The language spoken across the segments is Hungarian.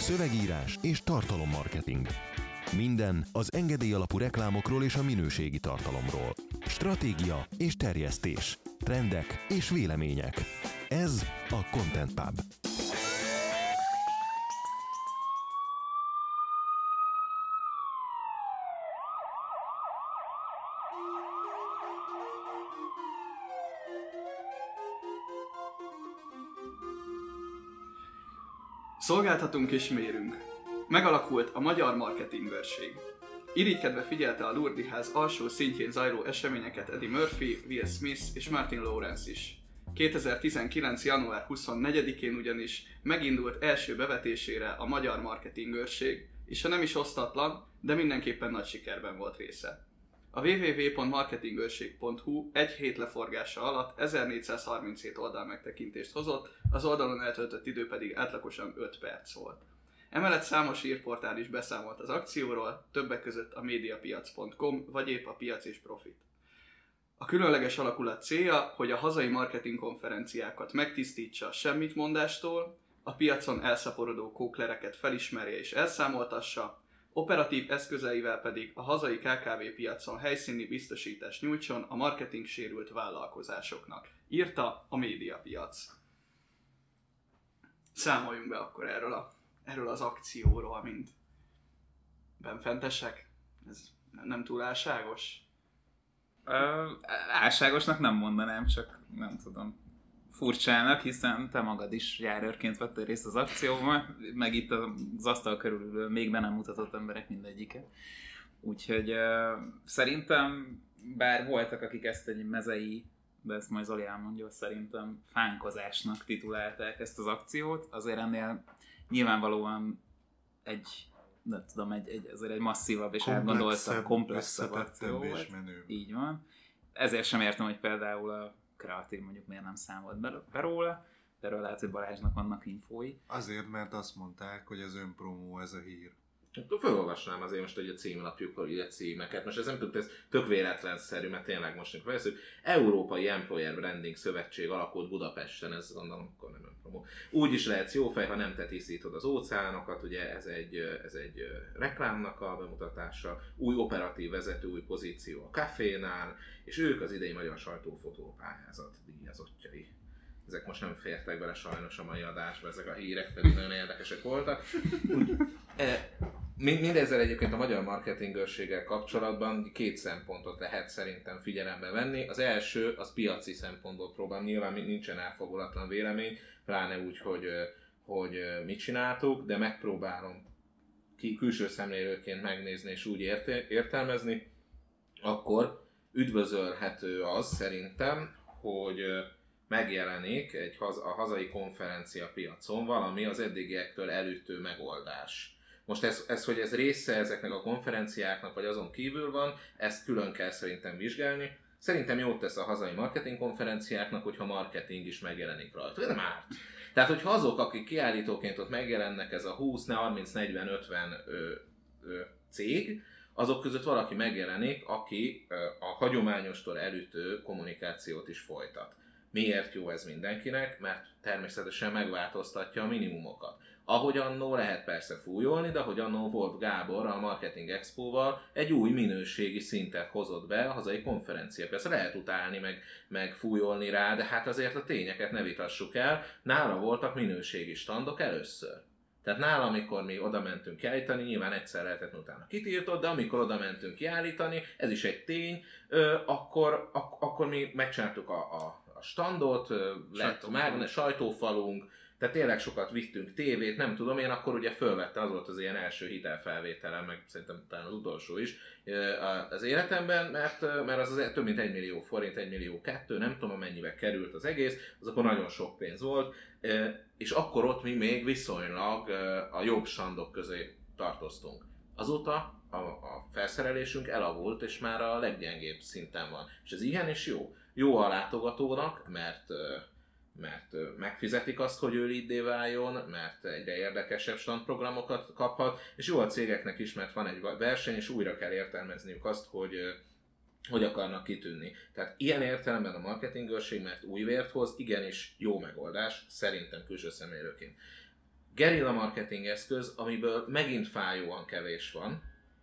Szövegírás és tartalommarketing. Minden az engedély alapú reklámokról és a minőségi tartalomról. Stratégia és terjesztés. Trendek és vélemények. Ez a Content Pub. Szolgáltatunk és mérünk. Megalakult a Magyar Marketingőrség. Irigykedve figyelte a Lourdes ház alsó szintjén zajló eseményeket Eddie Murphy, Will Smith és Martin Lawrence is. 2019. január 24-én ugyanis megindult első bevetésére a Magyar Marketingőrség, és ha nem is osztatlan, de mindenképpen nagy sikerben volt része. A www.marketingőrség.hu egy hét leforgása alatt 1437 oldal megtekintést hozott, az oldalon eltöltött idő pedig átlagosan 5 perc volt. Emellett számos írportál is beszámolt az akcióról, többek között a mediapiac.com, vagy épp a piac és profit. A különleges alakulat célja, hogy a hazai marketing konferenciákat megtisztítsa semmit mondástól, a piacon elszaporodó kóklereket felismerje és elszámoltassa, operatív eszközeivel pedig a hazai KKV piacon helyszíni biztosítást nyújtson a marketing sérült vállalkozásoknak, írta a médiapiac. Számoljunk be akkor erről, a, erről az akcióról, mint benfentesek. Ez nem túl álságos? Ö, álságosnak nem mondanám, csak nem tudom furcsának, hiszen te magad is járőrként vettél részt az akcióban, meg itt az asztal körül még be nem mutatott emberek mindegyike. Úgyhogy uh, szerintem, bár voltak, akik ezt egy mezei, de ezt majd Zoli elmondja, szerintem fánkozásnak titulálták ezt az akciót, azért ennél nyilvánvalóan egy nem tudom, egy, egy, azért egy masszívabb és átgondoltabb, komplexebb akció volt. Így van. Ezért sem értem, hogy például a kreatív mondjuk miért nem számolt be, be róla, erről lehet, hogy Balázsnak vannak infói. Azért, mert azt mondták, hogy ez önpromó ez a hír. Hát felolvasnám azért most hogy a címlapjukkal, ugye címeket. Most ez nem tud, ez tök véletlenszerű, mert tényleg most veszük. Európai Employer Branding Szövetség alakult Budapesten, ez gondolom, akkor nem önpromó. Úgy is lehetsz jó fej, ha nem te tisztítod az óceánokat, ugye ez egy, ez egy reklámnak a bemutatása, új operatív vezető, új pozíció a kafénál, és ők az idei Magyar Sajtófotópályázat díjazottjai ezek most nem fértek bele sajnos a mai adásba, ezek a hírek pedig nagyon érdekesek voltak. Úgy, e, Mindezzel egyébként a magyar marketingőrséggel kapcsolatban két szempontot lehet szerintem figyelembe venni. Az első, az piaci szempontból próbál, nyilván nincsen elfogulatlan vélemény, pláne úgy, hogy, hogy mit csináltuk, de megpróbálom ki, külső szemlélőként megnézni és úgy értelmezni, akkor üdvözölhető az szerintem, hogy megjelenik egy haz, a hazai konferencia piacon valami az eddigiektől elütő megoldás most ez, ez, hogy ez része ezeknek a konferenciáknak, vagy azon kívül van, ezt külön kell szerintem vizsgálni. Szerintem jót tesz a hazai marketing konferenciáknak, hogyha marketing is megjelenik rajta. De nem árt. Tehát, hogyha azok, akik kiállítóként ott megjelennek, ez a 20, 30, 40, 50 ö, ö, cég, azok között valaki megjelenik, aki a hagyományostól elütő kommunikációt is folytat. Miért jó ez mindenkinek? Mert természetesen megváltoztatja a minimumokat. Ahogy annó lehet persze fújolni, de ahogy annó Wolf Gábor a Marketing Expo-val egy új minőségi szintet hozott be a hazai konferencia. Persze lehet utálni, meg, meg fújolni rá, de hát azért a tényeket ne vitassuk el. Nála voltak minőségi standok először. Tehát nála, amikor mi oda mentünk kiállítani, nyilván egyszer lehetett utána kitiltott, de amikor oda mentünk kiállítani, ez is egy tény, ö, akkor, ak- akkor mi megcsináltuk a, a, a standot, lett a mágne, sajtófalunk, tehát tényleg sokat vittünk tévét, nem tudom, én akkor ugye fölvette, az volt az ilyen első hitelfelvételem, meg szerintem talán az utolsó is az életemben, mert, mert az, az több mint egy millió forint, egy millió kettő, nem tudom mennyibe került az egész, az akkor nagyon sok pénz volt, és akkor ott mi még viszonylag a jobb sandok közé tartoztunk. Azóta a, a felszerelésünk elavult, és már a leggyengébb szinten van. És ez ilyen is jó. Jó a látogatónak, mert mert megfizetik azt, hogy ő lead váljon, mert egyre érdekesebb standprogramokat kaphat, és jó a cégeknek is, mert van egy verseny, és újra kell értelmezniük azt, hogy hogy akarnak kitűnni. Tehát ilyen értelemben a marketingőrség, mert új vért hoz, igenis jó megoldás, szerintem külső szemlélőként. gerilla marketing eszköz, amiből megint fájóan kevés van,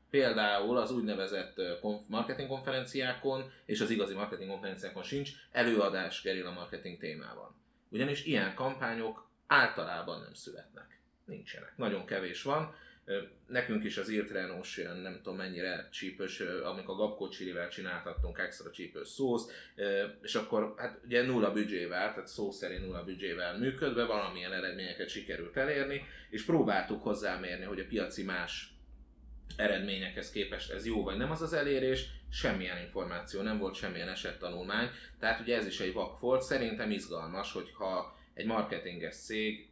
például az úgynevezett marketing konferenciákon és az igazi marketing konferenciákon sincs előadás gerilla marketing témában. Ugyanis ilyen kampányok általában nem születnek. Nincsenek. Nagyon kevés van. Nekünk is az írt Renault ilyen nem tudom mennyire csípős, amikor a Gabko Chilivel csináltattunk extra csípős szósz, és akkor hát ugye nulla büdzsével, tehát szó szerint nulla büdzsével működve valamilyen eredményeket sikerült elérni, és próbáltuk hozzámérni, hogy a piaci más eredményekhez képest ez jó vagy nem az az elérés, semmilyen információ nem volt, semmilyen esettanulmány, tehát ugye ez is egy vak volt, szerintem izgalmas, hogyha egy marketinges cég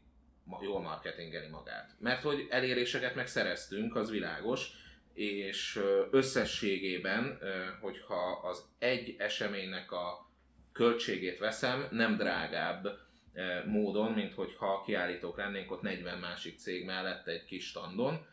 jól marketingeli magát. Mert hogy eléréseket megszereztünk, az világos, és összességében, hogyha az egy eseménynek a költségét veszem, nem drágább módon, mint hogyha kiállítók lennénk ott 40 másik cég mellett egy kis standon.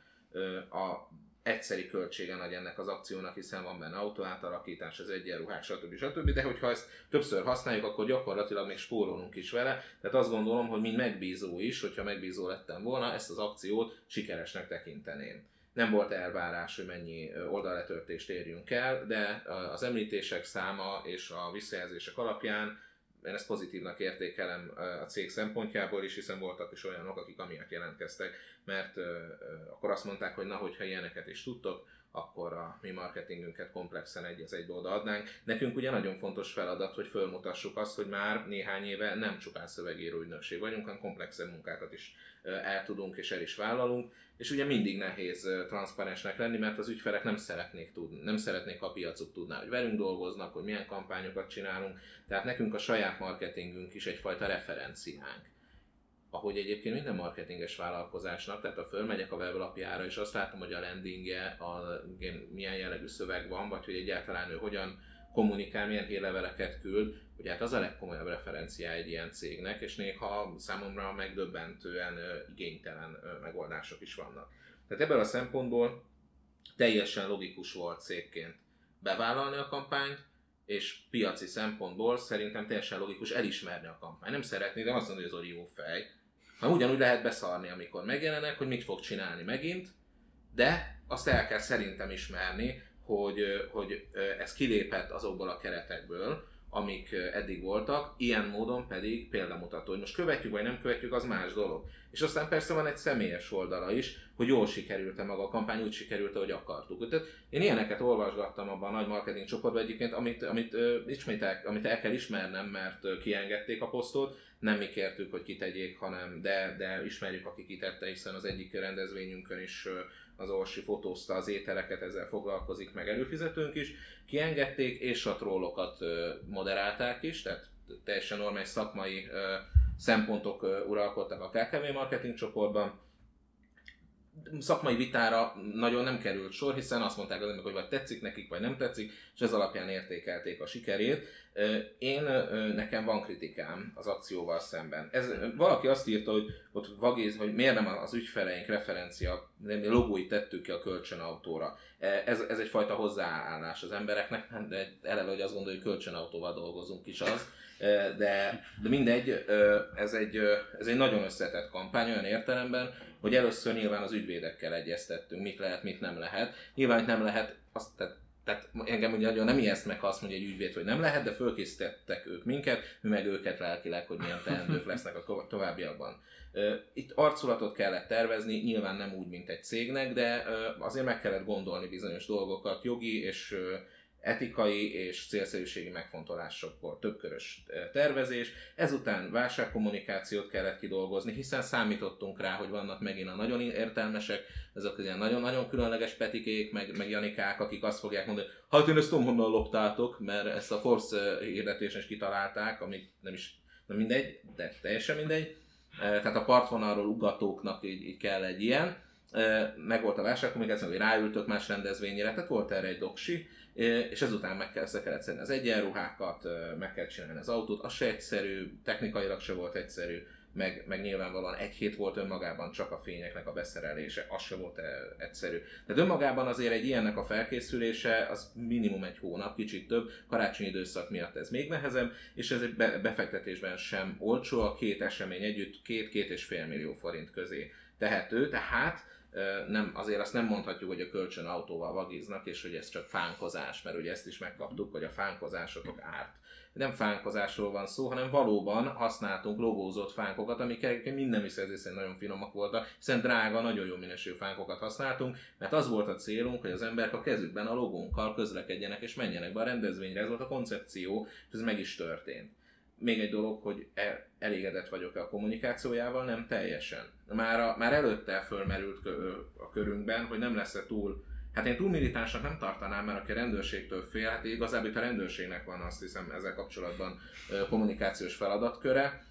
A egyszeri költsége nagy ennek az akciónak, hiszen van benne autóátalakítás, az egyenruhák, stb. stb. De hogyha ezt többször használjuk, akkor gyakorlatilag még spórolunk is vele. Tehát azt gondolom, hogy mint megbízó is, hogyha megbízó lettem volna, ezt az akciót sikeresnek tekinteném. Nem volt elvárás, hogy mennyi ö, oldaletörtést érjünk el, de az említések száma és a visszajelzések alapján én ezt pozitívnak értékelem a cég szempontjából is, hiszen voltak is olyanok, akik amiatt jelentkeztek, mert akkor azt mondták, hogy na, hogyha ilyeneket is tudtok, akkor a mi marketingünket komplexen egy az egybe odaadnánk. Nekünk ugye nagyon fontos feladat, hogy fölmutassuk azt, hogy már néhány éve nem csupán szövegíró ügynökség vagyunk, hanem komplexebb munkákat is el tudunk és el is vállalunk, és ugye mindig nehéz transzparensnek lenni, mert az ügyfelek nem szeretnék tudni, nem szeretnék, ha a piacuk tudná, hogy velünk dolgoznak, hogy milyen kampányokat csinálunk, tehát nekünk a saját marketingünk is egyfajta referenciánk ahogy egyébként minden marketinges vállalkozásnak, tehát ha fölmegyek a weblapjára, és azt látom, hogy a landingje, a, milyen jellegű szöveg van, vagy hogy egyáltalán ő hogyan kommunikál, milyen hírleveleket küld, hogy hát az a legkomolyabb referencia egy ilyen cégnek, és néha számomra megdöbbentően igénytelen megoldások is vannak. Tehát ebből a szempontból teljesen logikus volt cégként bevállalni a kampányt, és piaci szempontból szerintem teljesen logikus elismerni a kampányt. Nem szeretni, de azt mondani, hogy az jó fej. Mert ugyanúgy lehet beszarni, amikor megjelenek, hogy mit fog csinálni megint, de azt el kell szerintem ismerni, hogy, hogy ez kilépett azokból a keretekből, amik eddig voltak, ilyen módon pedig példamutató, hogy most követjük vagy nem követjük, az más dolog. És aztán persze van egy személyes oldala is, hogy jól sikerült-e maga a kampány, úgy sikerült ahogy akartuk. Tehát én ilyeneket olvasgattam abban a nagy marketing csoportban egyébként, amit, amit, el, amit el kell ismernem, mert ö, kiengedték a posztot, nem mi kértük, hogy kitegyék, hanem de, de ismerjük, aki kitette, hiszen az egyik rendezvényünkön is az Orsi fotózta az ételeket, ezzel foglalkozik, meg előfizetőnk is. Kiengedték, és a trollokat moderálták is, tehát teljesen normális szakmai szempontok uralkodtak a KKV marketing csoportban. Szakmai vitára nagyon nem került sor, hiszen azt mondták az emberek, hogy vagy tetszik nekik, vagy nem tetszik, és ez alapján értékelték a sikerét. Én, nekem van kritikám az akcióval szemben. Ez, valaki azt írta, hogy ott vagéz, hogy miért nem az ügyfeleink referencia, nem, logóit tettük ki a kölcsönautóra. Ez, ez egyfajta hozzáállás az embereknek, de eleve, hogy azt gondolja, hogy kölcsönautóval dolgozunk is az, de, de mindegy, ez egy, ez egy nagyon összetett kampány olyan értelemben, hogy először nyilván az ügyvédekkel egyeztettünk, mit lehet, mit nem lehet. Nyilván itt nem lehet, azt, tehát, tehát engem ugye nagyon nem ijeszt meg, ha azt mondja egy ügyvéd, hogy nem lehet, de fölkészítettek ők minket, mi meg őket lelkileg, hogy milyen teendők lesznek a továbbiakban. Itt arculatot kellett tervezni, nyilván nem úgy, mint egy cégnek, de azért meg kellett gondolni bizonyos dolgokat, jogi és etikai és célszerűségi megfontolásokból többkörös tervezés. Ezután válságkommunikációt kellett kidolgozni, hiszen számítottunk rá, hogy vannak megint a nagyon értelmesek, ezek ilyen nagyon-nagyon különleges petikék, meg, meg Janikák, akik azt fogják mondani, hát én ezt tudom, honnan loptátok, mert ezt a Force hirdetésen is kitalálták, amit nem is, nem mindegy, de teljesen mindegy. Eh, Tehát a partvonalról ugatóknak így, így kell egy ilyen. Meg volt a válságkommunikáció, hogy ráültök más rendezvényre, tehát volt erre egy doksi, és ezután meg kell, szedni az egyenruhákat, meg kell csinálni az autót, az se egyszerű, technikailag se volt egyszerű, meg, meg nyilvánvalóan egy hét volt önmagában csak a fényeknek a beszerelése, az se volt egyszerű. Tehát önmagában azért egy ilyennek a felkészülése az minimum egy hónap, kicsit több, karácsonyi időszak miatt ez még nehezebb, és ez egy be- befektetésben sem olcsó, a két esemény együtt két-két és fél millió forint közé tehető, tehát nem, azért azt nem mondhatjuk, hogy a kölcsön autóval vagiznak, és hogy ez csak fánkozás, mert ugye ezt is megkaptuk, hogy a fánkozásotok árt. Nem fánkozásról van szó, hanem valóban használtunk logózott fánkokat, amik egyébként minden visszajelzés nagyon finomak voltak, hiszen drága, nagyon jó minőségű fánkokat használtunk, mert az volt a célunk, hogy az emberek a kezükben a logónkkal közlekedjenek és menjenek be a rendezvényre, ez volt a koncepció, és ez meg is történt még egy dolog, hogy e, elégedett vagyok-e a kommunikációjával, nem teljesen. Már, a, már előtte fölmerült a körünkben, hogy nem lesz-e túl Hát én túl militánsnak nem tartanám, mert aki a rendőrségtől fél, hát igazából itt a rendőrségnek van azt hiszem ezzel kapcsolatban kommunikációs feladatköre,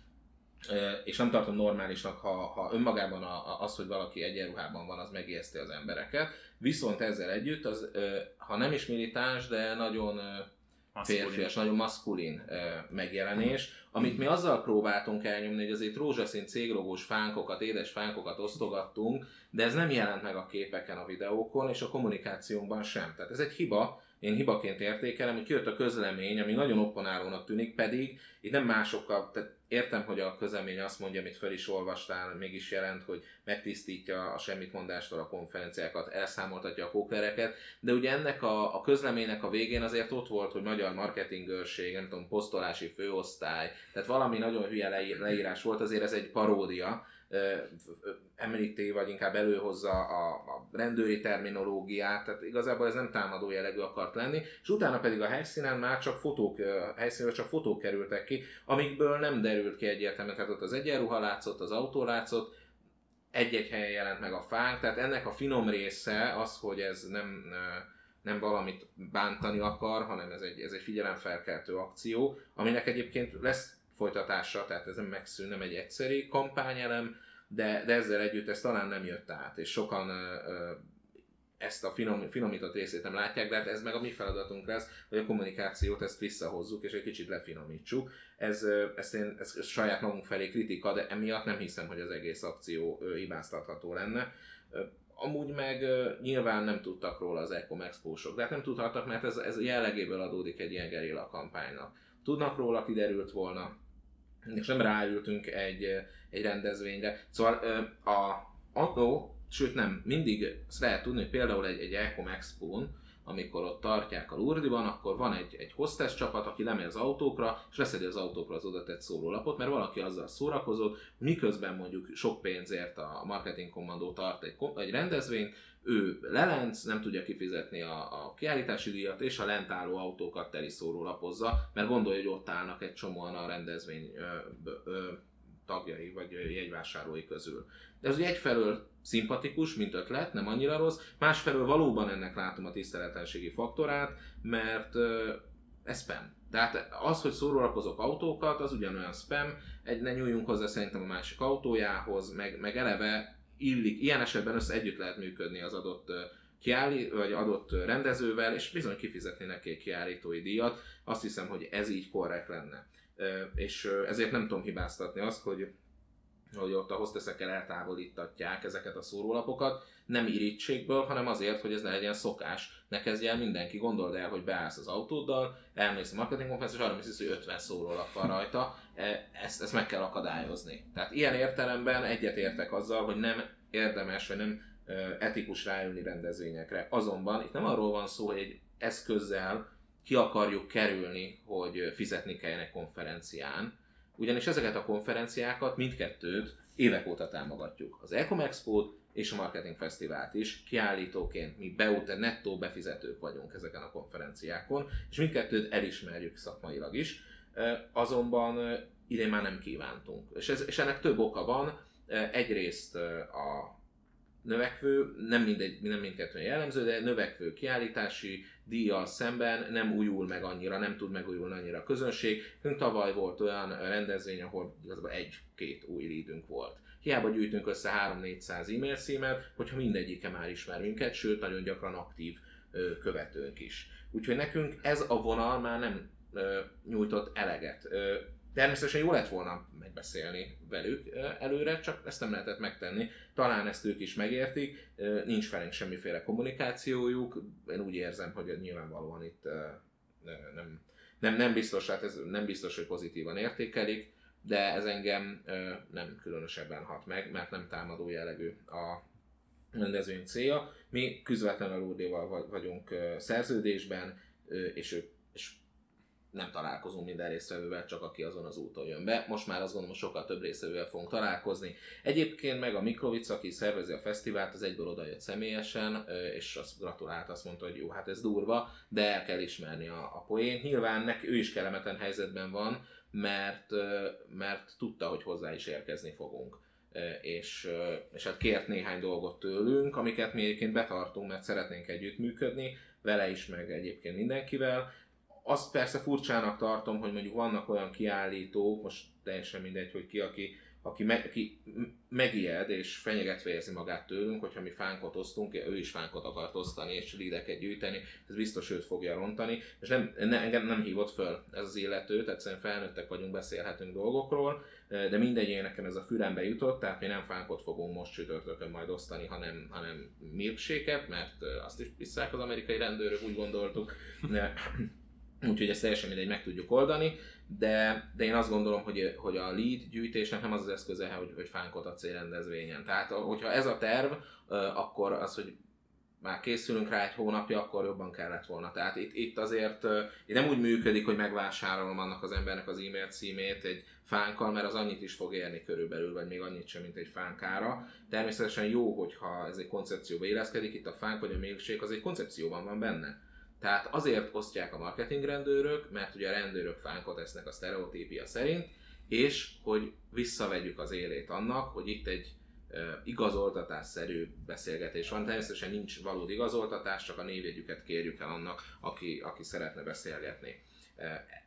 és nem tartom normálisnak, ha, ha önmagában az, hogy valaki egyenruhában van, az megijeszti az embereket. Viszont ezzel együtt, az, ha nem is militáns, de nagyon férfias, nagyon maszkulin megjelenés, amit mi azzal próbáltunk elnyomni, hogy azért rózsaszín céglogós fánkokat, édes fánkokat osztogattunk, de ez nem jelent meg a képeken, a videókon, és a kommunikációnkban sem. Tehát ez egy hiba, én hibaként értékelem, hogy kijött a közlemény, ami nagyon opponálónak tűnik, pedig itt nem másokkal, tehát értem, hogy a közlemény azt mondja, amit fel is olvastál, mégis jelent, hogy megtisztítja a semmit mondástól a konferenciákat, elszámoltatja a póklereket, de ugye ennek a, a közleménynek a végén azért ott volt, hogy magyar marketingőrség, nem tudom, posztolási főosztály, tehát valami nagyon hülye leírás volt, azért ez egy paródia, említi, vagy inkább előhozza a, a rendőri terminológiát, tehát igazából ez nem támadó jellegű akart lenni, és utána pedig a helyszínen már csak fotók, helyszínről csak fotók kerültek ki, amikből nem derült ki egyértelműen, tehát ott az egyenruha látszott, az autó látszott, egy-egy helyen jelent meg a fánk, tehát ennek a finom része az, hogy ez nem, nem valamit bántani akar, hanem ez egy, ez egy figyelemfelkeltő akció, aminek egyébként lesz folytatása, tehát ez nem megszűn, nem egy egyszerű kampányelem, de, de ezzel együtt ez talán nem jött át, és sokan ezt a finom, finomított részét nem látják, de hát ez meg a mi feladatunk lesz, hogy a kommunikációt ezt visszahozzuk, és egy kicsit lefinomítsuk. Ez, ezt én, ez saját magunk felé kritika, de emiatt nem hiszem, hogy az egész akció hibáztatható lenne. Amúgy meg nyilván nem tudtak róla az Ecom Expo-sok, de hát nem tudhattak, mert ez, ez jellegéből adódik egy ilyen gerilla kampánynak. Tudnak róla, kiderült volna, és nem ráültünk egy, egy rendezvényre. Szóval a, attól, sőt nem, mindig azt lehet tudni, hogy például egy, egy Ecom Expo-n, amikor ott tartják a Lourdiban, akkor van egy, egy hostess csapat, aki lemegy az autókra, és leszedi az autókra az oda tett szórólapot, mert valaki azzal szórakozott, miközben mondjuk sok pénzért a marketing kommandó tart egy, egy rendezvényt, ő lelenc, nem tudja kifizetni a, a kiállítási díjat, és a lent álló autókat teli szórólapozza, mert gondolja, hogy ott állnak egy csomóan a rendezvény ö, ö, tagjai vagy jegyvásárlói közül. De ez ugye egyfelől szimpatikus, mint ötlet, nem annyira rossz, másfelől valóban ennek látom a tiszteletlenségi faktorát, mert ez spam. Tehát az, hogy szórólapozok autókat, az ugyanolyan spam, egy, ne nyúljunk hozzá szerintem a másik autójához, meg, meg eleve illik, ilyen esetben össze együtt lehet működni az adott kiállít, vagy adott rendezővel, és bizony kifizetni neki egy kiállítói díjat. Azt hiszem, hogy ez így korrekt lenne. És ezért nem tudom hibáztatni azt, hogy hogy ott a hosteszekkel eltávolítatják ezeket a szórólapokat, nem irítségből, hanem azért, hogy ez ne legyen szokás. Ne kezdj el mindenki, gondold el, hogy beállsz az autóddal, elmész a marketing konferenciára, és arra hisz, hogy 50 szórólap van rajta, e, ezt, ezt meg kell akadályozni. Tehát ilyen értelemben egyetértek azzal, hogy nem érdemes, vagy nem etikus rájönni rendezvényekre. Azonban itt nem arról van szó, hogy egy eszközzel ki akarjuk kerülni, hogy fizetni kelljen egy konferencián, ugyanis ezeket a konferenciákat, mindkettőt évek óta támogatjuk. Az Ecom expo és a Marketing Fesztivált is kiállítóként mi beute nettó befizetők vagyunk ezeken a konferenciákon, és mindkettőt elismerjük szakmailag is, azonban idén már nem kívántunk. És, ez, és ennek több oka van. Egyrészt a növekvő, nem, mindegy, nem mindkettően jellemző, de növekvő kiállítási díjjal szemben nem újul meg annyira, nem tud megújulni annyira a közönség.Ünk tavaly volt olyan rendezvény, ahol igazából egy-két új leadünk volt. Hiába gyűjtünk össze 3-400 e-mail címet, hogyha mindegyike már ismer minket, sőt nagyon gyakran aktív követőnk is. Úgyhogy nekünk ez a vonal már nem nyújtott eleget. Természetesen jó lett volna megbeszélni velük előre, csak ezt nem lehetett megtenni. Talán ezt ők is megértik, nincs felénk semmiféle kommunikációjuk. Én úgy érzem, hogy nyilvánvalóan itt nem, nem, nem biztos, hát ez nem biztos, hogy pozitívan értékelik, de ez engem nem különösebben hat meg, mert nem támadó jellegű a rendezvény célja. Mi közvetlenül Lódéval vagyunk szerződésben, és ők és nem találkozunk minden résztvevővel, csak aki azon az úton jön be. Most már azt gondolom, sokkal több résztvevővel fogunk találkozni. Egyébként meg a Mikrovic, aki szervezi a fesztivált, az egyből odajött személyesen, és azt gratulált, azt mondta, hogy jó, hát ez durva, de el kell ismerni a, a poént. Nyilván neki, ő is kellemetlen helyzetben van, mert, mert tudta, hogy hozzá is érkezni fogunk. És, és hát kért néhány dolgot tőlünk, amiket mi egyébként betartunk, mert szeretnénk együttműködni, vele is, meg egyébként mindenkivel. Azt persze furcsának tartom, hogy mondjuk vannak olyan kiállítók, most teljesen mindegy, hogy ki, aki, aki, me, aki megijed és fenyegetve érzi magát tőlünk, hogyha mi fánkot osztunk, ő is fánkot akart osztani és lideket gyűjteni, ez biztos őt fogja rontani, és nem, ne, engem nem hívott föl ez az illető, tehát egyszerűen felnőttek vagyunk, beszélhetünk dolgokról, de mindegy, nekem ez a fülembe jutott, tehát mi nem fánkot fogunk most csütörtökön majd osztani, hanem, hanem milkshake mert azt is visszák az amerikai rendőrök, úgy gondoltuk. Úgyhogy ezt teljesen mindegy meg tudjuk oldani, de, de én azt gondolom, hogy, hogy a lead gyűjtésnek nem az az eszköze, hogy, hogy fánkot adsz egy rendezvényen. Tehát hogyha ez a terv, akkor az, hogy már készülünk rá egy hónapja, akkor jobban kellett volna. Tehát itt, itt azért itt nem úgy működik, hogy megvásárolom annak az embernek az e-mail címét egy fánkkal, mert az annyit is fog érni körülbelül, vagy még annyit sem, mint egy fánkára. Természetesen jó, hogyha ez egy koncepcióba éleszkedik, itt a fánk vagy a milkshake az egy koncepcióban van benne. Tehát azért osztják a marketing rendőrök, mert ugye a rendőrök fánkot esznek a sztereotípia szerint, és hogy visszavegyük az élét annak, hogy itt egy igazoltatásszerű beszélgetés van. Természetesen nincs valódi igazoltatás, csak a névjegyüket kérjük el annak, aki, aki szeretne beszélgetni.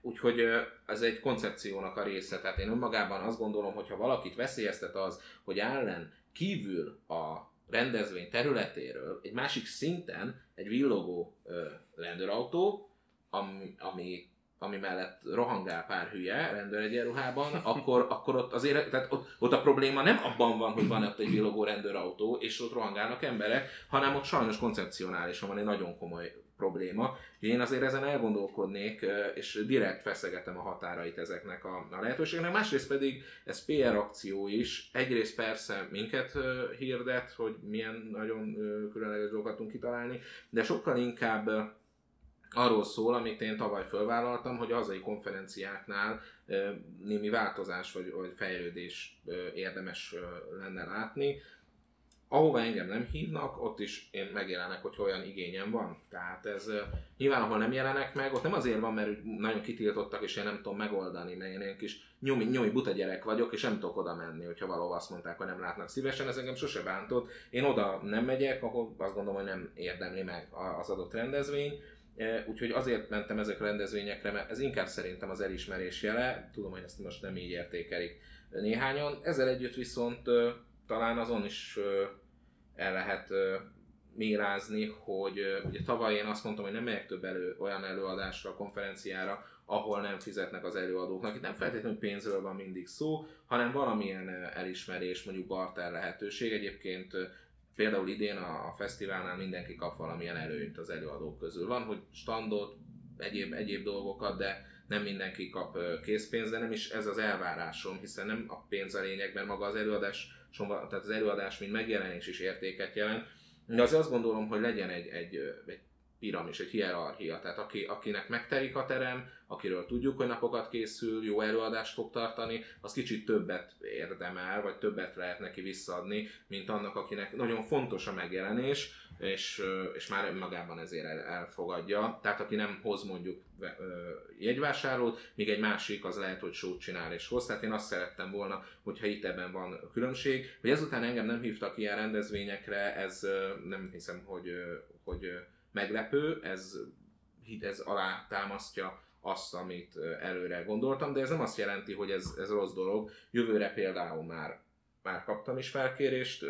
Úgyhogy ez egy koncepciónak a része. Tehát én önmagában azt gondolom, hogy ha valakit veszélyeztet az, hogy ellen kívül a rendezvény területéről egy másik szinten egy villogó rendőrautó, ami, ami ami mellett rohangál pár hülye rendőregyenruhában, akkor, akkor ott azért, tehát ott, ott, a probléma nem abban van, hogy van ott egy villogó rendőrautó, és ott rohangálnak emberek, hanem ott sajnos koncepcionálisan van egy nagyon komoly probléma. Én azért ezen elgondolkodnék, és direkt feszegetem a határait ezeknek a, a lehetőségnek. Másrészt pedig ez PR akció is. Egyrészt persze minket hirdet, hogy milyen nagyon különleges dolgokat tudunk kitalálni, de sokkal inkább arról szól, amit én tavaly fölvállaltam, hogy a hazai konferenciáknál némi változás vagy, vagy fejlődés érdemes lenne látni. Ahova engem nem hívnak, ott is én megjelenek, hogy olyan igényem van. Tehát ez nyilván, ahol nem jelenek meg, ott nem azért van, mert nagyon kitiltottak, és én nem tudom megoldani, mert én egy kis nyomi, nyomi buta gyerek vagyok, és nem tudok oda menni, hogyha valahol azt mondták, hogy nem látnak szívesen, ez engem sose bántott. Én oda nem megyek, ahol azt gondolom, hogy nem érdemli meg az adott rendezvény Úgyhogy azért mentem ezekre a rendezvényekre, mert ez inkább szerintem az elismerés jele. Tudom, hogy ezt most nem így értékelik néhányan. Ezzel együtt viszont talán azon is el lehet mérázni, hogy ugye tavaly én azt mondtam, hogy nem megyek több elő, olyan előadásra, konferenciára, ahol nem fizetnek az előadóknak. Itt nem feltétlenül pénzről van mindig szó, hanem valamilyen elismerés, mondjuk barter lehetőség. Egyébként például idén a, fesztiválnál mindenki kap valamilyen előnyt az előadók közül. Van, hogy standot, egyéb, egyéb dolgokat, de nem mindenki kap készpénzt, de nem is ez az elvárásom, hiszen nem a pénz a lényeg, mert maga az előadás, tehát az előadás, mint megjelenés is értéket jelent. De azért azt gondolom, hogy legyen egy, egy, egy piramis, egy hierarchia. Tehát aki, akinek megterik a terem, akiről tudjuk, hogy napokat készül, jó előadást fog tartani, az kicsit többet érdemel, vagy többet lehet neki visszaadni, mint annak, akinek nagyon fontos a megjelenés, és, és már önmagában ezért elfogadja. Tehát aki nem hoz mondjuk jegyvásárlót, míg egy másik az lehet, hogy sót csinál és hoz. Tehát én azt szerettem volna, hogyha itt ebben van különbség. Hogy ezután engem nem hívtak ilyen rendezvényekre, ez nem hiszem, hogy, hogy meglepő, ez, ez alá támasztja azt, amit előre gondoltam, de ez nem azt jelenti, hogy ez, ez rossz dolog. Jövőre például már, már kaptam is felkérést,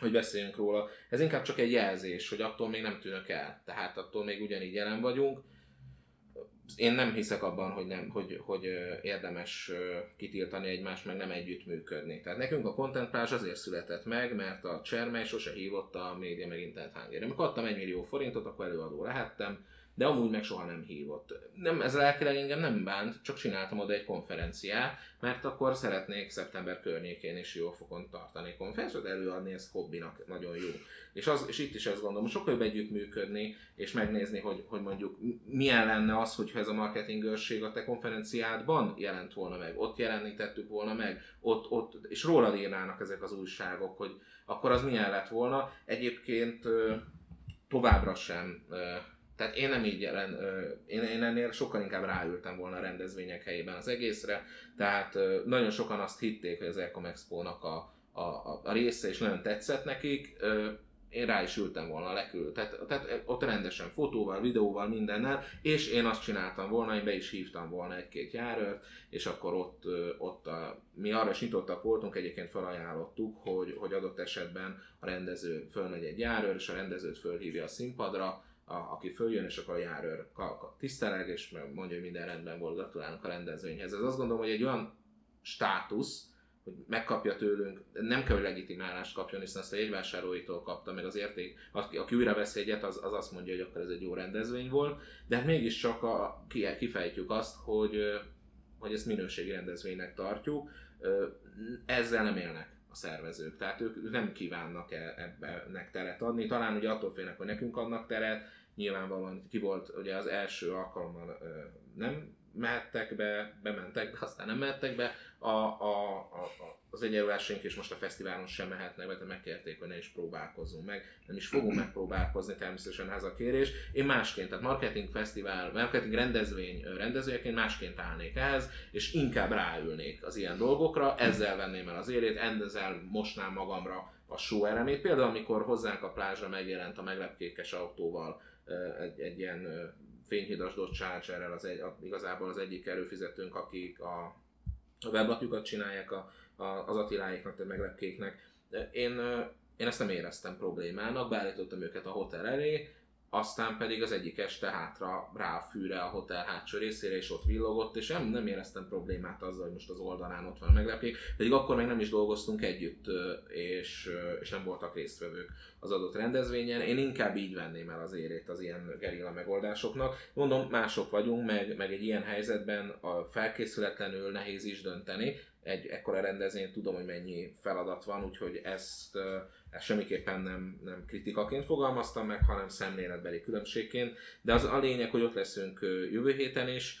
hogy beszéljünk róla. Ez inkább csak egy jelzés, hogy attól még nem tűnök el. Tehát attól még ugyanígy jelen vagyunk. én nem hiszek abban, hogy, nem, hogy, hogy érdemes kitiltani egymást, meg nem együttműködni. Tehát nekünk a Content Page azért született meg, mert a Csermely sose hívott a média meg Internet Hungary. Amikor adtam egy millió forintot, akkor előadó lehettem, de amúgy meg soha nem hívott. Nem, ez lelkileg engem nem bánt, csak csináltam oda egy konferenciát, mert akkor szeretnék szeptember környékén is jól fokon tartani konferenciát, előadni, ez hobbinak nagyon jó. És, az, és itt is ezt gondolom, sokkal jobb együttműködni, és megnézni, hogy, hogy mondjuk milyen lenne az, hogyha ez a marketingőrség a te konferenciádban jelent volna meg, ott jelenítettük volna meg, ott, ott, és rólad írnának ezek az újságok, hogy akkor az milyen lett volna. Egyébként továbbra sem tehát én nem így jelen, én, én ennél sokkal inkább ráültem volna a rendezvények helyében az egészre, tehát nagyon sokan azt hitték, hogy az Ecom Expo-nak a, a, a, része, és nagyon tetszett nekik, én rá is ültem volna lekül. Tehát, tehát ott rendesen fotóval, videóval, mindennel, és én azt csináltam volna, én be is hívtam volna egy-két járőrt, és akkor ott, ott a, mi arra is nyitottak voltunk, egyébként felajánlottuk, hogy, hogy adott esetben a rendező fölmegy egy járőr, és a rendezőt fölhívja a színpadra, a, aki följön, és akkor a járőr tiszteleg, és mondja, hogy minden rendben volt, gratulálunk a rendezvényhez. Ez azt gondolom, hogy egy olyan státusz, hogy megkapja tőlünk, nem kell, hogy legitimálást kapjon, hiszen ezt a jegyvásárlóitól kapta, meg az érték, aki, aki újra vesz egyet, az, az azt mondja, hogy akkor ez egy jó rendezvény volt, de hát mégiscsak a, ki- kifejtjük azt, hogy, hogy ezt minőségi rendezvénynek tartjuk, ezzel nem élnek a szervezők, tehát ők nem kívánnak e- ebbenek teret adni, talán ugye attól félnek, hogy nekünk adnak teret, nyilvánvalóan ki volt ugye az első alkalommal nem mehettek be, bementek, de aztán nem mehettek be, a, a, a, az egyenruhásaink és most a fesztiválon sem mehetnek be, de megkérték, hogy ne is próbálkozzunk meg. Nem is fogunk megpróbálkozni, természetesen ez a kérés. Én másként, tehát marketing fesztivál, marketing rendezvény rendezőjeként másként állnék ehhez, és inkább ráülnék az ilyen dolgokra, ezzel venném el az érét, ezzel mosnám magamra a show elemét. Például, amikor hozzánk a plázsra megjelent a meglepkékes autóval egy, egy ilyen fényhidas Dodge Chargerrel az egy, a, igazából az egyik előfizetőnk, akik a, a weblapjukat csinálják a, a, az Attiláéknak, a meglepkéknek. Én, én ezt nem éreztem problémának, beállítottam őket a hotel elé, aztán pedig az egyik este hátra rá a fűre a hotel hátsó részére, és ott villogott, és nem, nem éreztem problémát azzal, hogy most az oldalán ott van a meglepkék, pedig akkor még nem is dolgoztunk együtt, és, és nem voltak résztvevők az adott rendezvényen. Én inkább így venném el az érét az ilyen gerilla megoldásoknak. Mondom, mások vagyunk, meg, meg egy ilyen helyzetben a felkészületlenül nehéz is dönteni. Egy ekkora rendezvény tudom, hogy mennyi feladat van, úgyhogy ezt, ezt semmiképpen nem, nem kritikaként fogalmaztam meg, hanem szemléletbeli különbségként. De az a lényeg, hogy ott leszünk jövő héten is.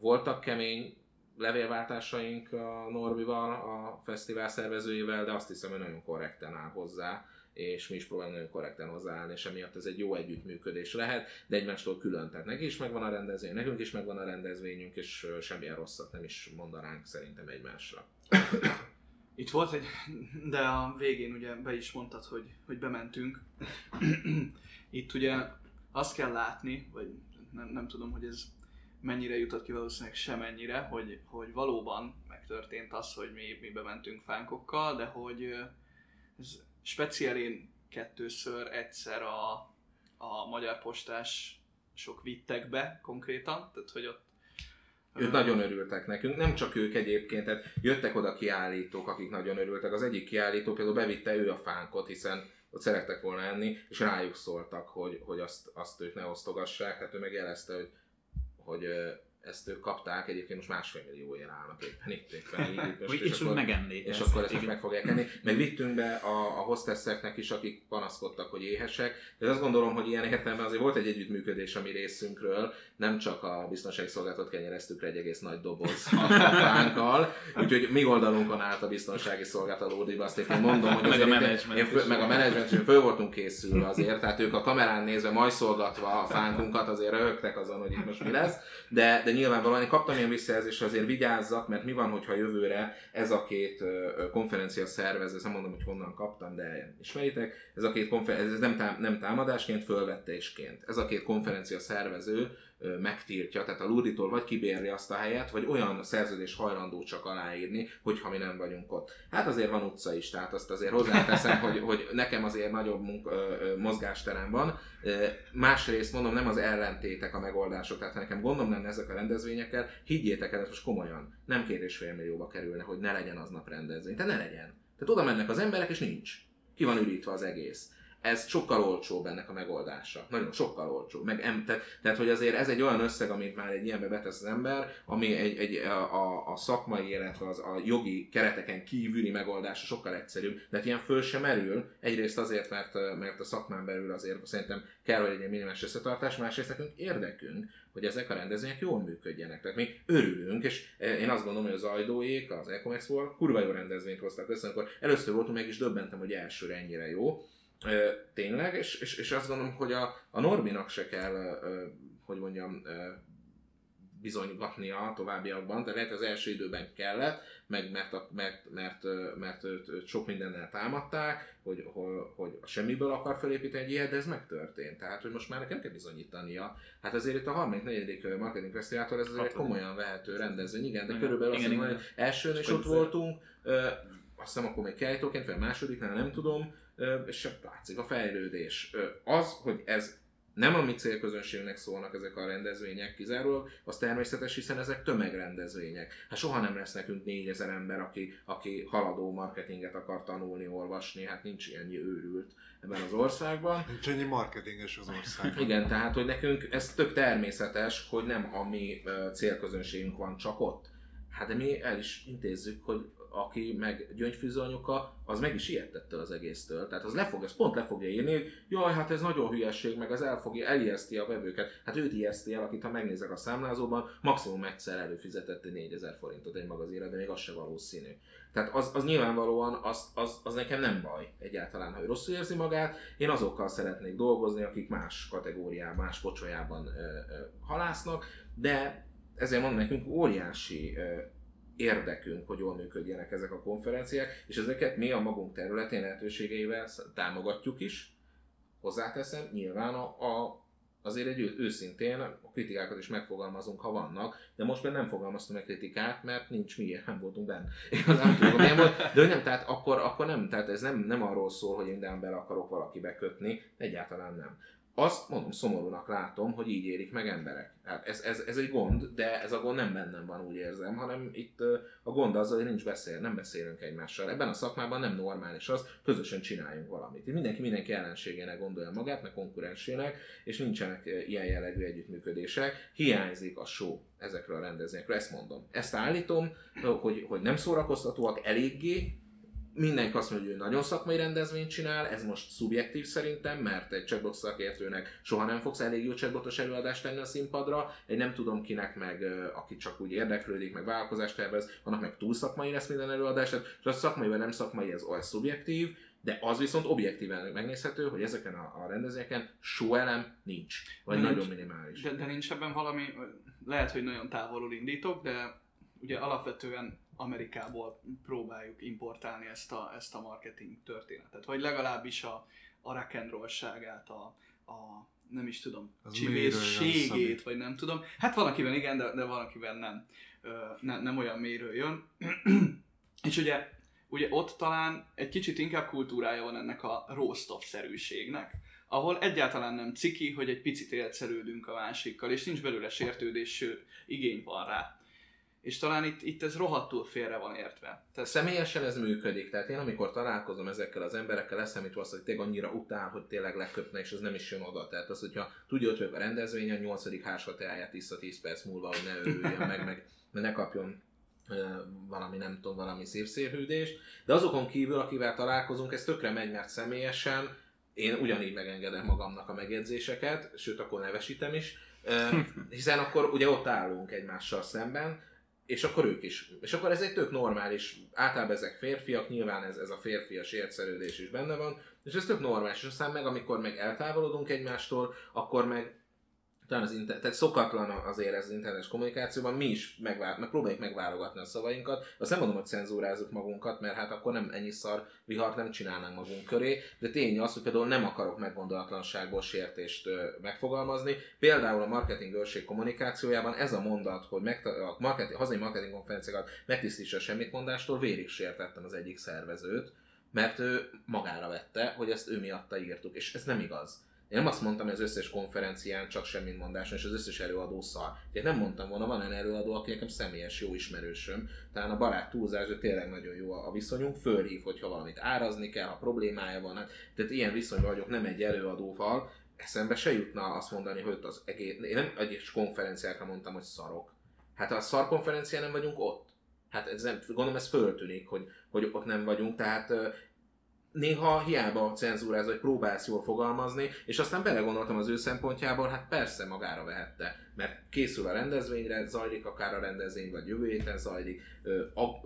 Voltak kemény levélváltásaink a Norbival, a fesztivál szervezőjével, de azt hiszem, hogy nagyon korrekten áll hozzá és mi is próbálunk nagyon korrekten hozzáállni, és emiatt ez egy jó együttműködés lehet, de egymástól külön. Tehát neki is megvan a rendezvény, nekünk is megvan a rendezvényünk, és semmilyen rosszat nem is mondanánk szerintem egymásra. Itt volt egy, de a végén ugye be is mondtad, hogy, hogy bementünk. Itt ugye azt kell látni, vagy nem, nem tudom, hogy ez mennyire jutott ki valószínűleg semennyire, hogy, hogy valóban megtörtént az, hogy mi, mi bementünk fánkokkal, de hogy ez speciálén kettőször, egyszer a, a magyar postás sok vittek be konkrétan, tehát hogy ott Ők nagyon örültek nekünk, nem csak ők egyébként, tehát jöttek oda kiállítók, akik nagyon örültek. Az egyik kiállító például bevitte ő a fánkot, hiszen ott szerettek volna enni, és rájuk szóltak, hogy, hogy azt, azt ők ne osztogassák. Hát ő megjelezte, hogy, hogy ö, ezt ők kapták, egyébként most másfél millióért állnak éppen itt, éppen így, most, Hogy és úgy megennék és akkor ezt meg fogják enni. Meg vittünk be a, a hostesseknek is, akik panaszkodtak, hogy éhesek. De azt gondolom, hogy ilyen értelemben azért volt egy együttműködés a mi részünkről, nem csak a biztonsági szolgálatot kenyereztük le egy egész nagy doboz a fánkkal, úgyhogy mi oldalunkon állt a biztonsági szolgálat a lódiba, azt én mondom, hogy Meg a menedzsment én is. meg a menedzsment, és föl voltunk készülve azért, tehát ők a kamerán nézve, majszolgatva a fánkunkat azért röhögtek azon, hogy itt most mi lesz, de, de nyilvánvalóan én kaptam ilyen visszajelzést, hogy azért vigyázzak, mert mi van, hogyha jövőre ez a két konferencia szervező, ezt nem mondom, hogy honnan kaptam, de ismeritek, ez a két konferencia, ez nem, tám, nem támadásként, fölvetésként. Ez a két konferencia szervező megtiltja, tehát a Lurditól vagy kibérli azt a helyet, vagy olyan szerződés hajlandó csak aláírni, hogyha mi nem vagyunk ott. Hát azért van utca is, tehát azt azért hozzáteszem, hogy, hogy nekem azért nagyobb munk, ö, mozgásterem van. Másrészt mondom, nem az ellentétek a megoldások, tehát nekem gondom lenne ezek a rendezvényekkel, higgyétek el, ez most komolyan, nem két és fél millióba kerülne, hogy ne legyen aznap rendezvény. Tehát ne legyen. Tehát oda mennek az emberek, és nincs. Ki van ürítve az egész ez sokkal olcsóbb ennek a megoldása. Nagyon sokkal olcsóbb. Meg em, tehát, tehát, hogy azért ez egy olyan összeg, amit már egy ilyenbe betesz az ember, ami egy, egy, a, a, szakmai, illetve az, a jogi kereteken kívüli megoldása sokkal egyszerűbb. De hát ilyen föl sem merül. Egyrészt azért, mert, mert a szakmán belül azért szerintem kell, hogy egy minimális összetartás, másrészt nekünk érdekünk, hogy ezek a rendezvények jól működjenek. Tehát mi örülünk, és én azt gondolom, hogy az Ajdóék, az Ecomex kurva jó rendezvényt hoztak össze, amikor először voltunk, meg is döbbentem, hogy elsőre ennyire jó tényleg, és, és, és azt gondolom, hogy a, a Norbinak se kell, hogy mondjam, bizonygatnia a továbbiakban, tehát lehet az első időben kellett, meg mert, a, mert, mert, mert, őt, sok mindennel támadták, hogy, hogy, hogy a semmiből akar felépíteni egy ilyet, de ez megtörtént. Tehát, hogy most már nekem kell bizonyítania. Hát azért itt a harmadik, negyedik marketing fesztiváltól ez azért egy komolyan vehető rendezvény, igen, de Igen, körülbelül igen, azt mondom, hogy elsőn is ott voltunk, azt hiszem akkor még kiállítóként, vagy másodiknál, nem tudom, és látszik a fejlődés. Az, hogy ez nem a mi célközönségnek szólnak ezek a rendezvények kizárólag, az természetes, hiszen ezek tömegrendezvények. Hát soha nem lesz nekünk 4000 ember, aki, aki haladó marketinget akar tanulni, olvasni, hát nincs ilyen őrült ebben az országban. Nincs ennyi marketinges az országban. Igen, tehát, hogy nekünk ez tök természetes, hogy nem a mi célközönségünk van csak ott. Hát de mi el is intézzük, hogy aki meg gyöngyfűző az meg is ijedt ettől az egésztől. Tehát az, le fog, az pont le fogja írni, hogy jaj, hát ez nagyon hülyeség, meg az el fogja, elijeszti a vevőket. Hát őt ijeszti el, akit ha megnézek a számlázóban, maximum egyszer előfizetett egy 4000 forintot egy magazinra, de még az se valószínű. Tehát az, az nyilvánvalóan, az, az, az nekem nem baj egyáltalán, ha ő rosszul érzi magát. Én azokkal szeretnék dolgozni, akik más kategóriában, más pocsolyában ö, ö, halásznak, de ezért mondom nekünk óriási ö, érdekünk, hogy jól működjenek ezek a konferenciák, és ezeket mi a magunk területén lehetőségeivel támogatjuk is. Hozzáteszem, nyilván a, a azért egy őszintén a kritikákat is megfogalmazunk, ha vannak, de most már nem fogalmaztunk meg kritikát, mert nincs miért, nem voltunk benne. Nem tudom, milyen volt, de nem, tehát akkor, akkor nem, tehát ez nem, nem arról szól, hogy én minden bele akarok valakibe kötni, egyáltalán nem. Azt mondom, szomorúnak látom, hogy így érik meg emberek. Hát ez, ez, ez egy gond, de ez a gond nem bennem van, úgy érzem, hanem itt a gond az, hogy nincs beszél, nem beszélünk egymással. Ebben a szakmában nem normális az, közösen csináljunk valamit. Mindenki mindenki ellenségének gondolja magát, meg konkurensének, és nincsenek ilyen jellegű együttműködések. Hiányzik a show ezekről a rendezvényekről, ezt mondom. Ezt állítom, hogy, hogy nem szórakoztatóak eléggé, mindenki azt mondja, hogy ő nagyon szakmai rendezvényt csinál, ez most szubjektív szerintem, mert egy chatbot szakértőnek soha nem fogsz elég jó chatbotos előadást tenni a színpadra, egy nem tudom kinek meg, aki csak úgy érdeklődik, meg vállalkozást tervez, annak meg túl szakmai lesz minden előadás, tehát és az szakmai vagy nem szakmai, ez olyan szubjektív, de az viszont objektíven megnézhető, hogy ezeken a, a rendezvényeken show elem nincs, vagy Nincs. nagyon minimális. De, de nincs ebben valami, lehet, hogy nagyon távolul indítok, de ugye alapvetően Amerikából próbáljuk importálni ezt a, ezt a marketing történetet, vagy legalábbis a, a rock'n'rollságát, a, a nem is tudom, Szabi? vagy nem tudom. Hát valakiben igen, de, de valakiben nem. Ö, ne, nem olyan mélyről jön. És ugye, ugye ott talán egy kicsit inkább kultúrája van ennek a roast-off-szerűségnek, ahol egyáltalán nem ciki, hogy egy picit élszerődünk a másikkal, és nincs belőle sértődés, sőt, igény van rá. És talán itt, itt ez rohadtul félre van értve. Tehát Személyesen ez működik, tehát én amikor találkozom ezekkel az emberekkel, leszámítva azt, hogy tényleg annyira utál, hogy tényleg leköpne, és ez nem is jön oda. Tehát az, hogyha tudja, hogy a rendezvény, a nyolcadik házsateáját iszza 10 perc múlva, hogy ne örüljön meg, meg ne kapjon valami, nem tudom, valami szívszélhűdés. De azokon kívül, akivel találkozunk, ez tökre megy, mert személyesen én ugyanígy megengedem magamnak a megjegyzéseket, sőt, akkor nevesítem is, hiszen akkor ugye ott állunk egymással szemben, és akkor ők is. És akkor ez egy tök normális, általában ezek férfiak, nyilván ez, ez a férfias értszerődés is benne van, és ez tök normális, és aztán meg amikor meg eltávolodunk egymástól, akkor meg talán az inter- tehát szokatlan azért ez az internetes kommunikációban, mi is megvá- meg próbáljuk megválogatni a szavainkat. Azt nem mondom, hogy cenzúrázzuk magunkat, mert hát akkor nem ennyi szar vihart nem csinálnánk magunk köré, de tény az, hogy például nem akarok meggondolatlanságból sértést ö, megfogalmazni. Például a marketing őrség kommunikációjában ez a mondat, hogy megta- a marketing, hazai marketing konferenciákat megtisztítsa a semmitmondástól, vérig sértettem az egyik szervezőt, mert ő magára vette, hogy ezt ő miatta írtuk, és ez nem igaz. Én nem azt mondtam, hogy az összes konferencián csak semmit mondáson, és az összes előadó szar. Ugye nem mondtam volna, van olyan előadó, aki nekem személyes jó ismerősöm, talán a barát túlzás, de tényleg nagyon jó a viszonyunk, fölhív, hogyha valamit árazni kell, ha problémája van, hát, tehát ilyen viszonyban vagyok, nem egy előadóval, eszembe se jutna azt mondani, hogy ott az egész, én nem egyes konferenciákra mondtam, hogy szarok. Hát a szar konferencián nem vagyunk ott. Hát ez nem, gondolom ez föltűnik, hogy, hogy ott nem vagyunk, tehát néha hiába cenzúráz, hogy próbálsz jól fogalmazni, és aztán belegondoltam az ő szempontjából, hát persze magára vehette, mert készül a rendezvényre, zajlik akár a rendezvény, vagy jövő héten zajlik,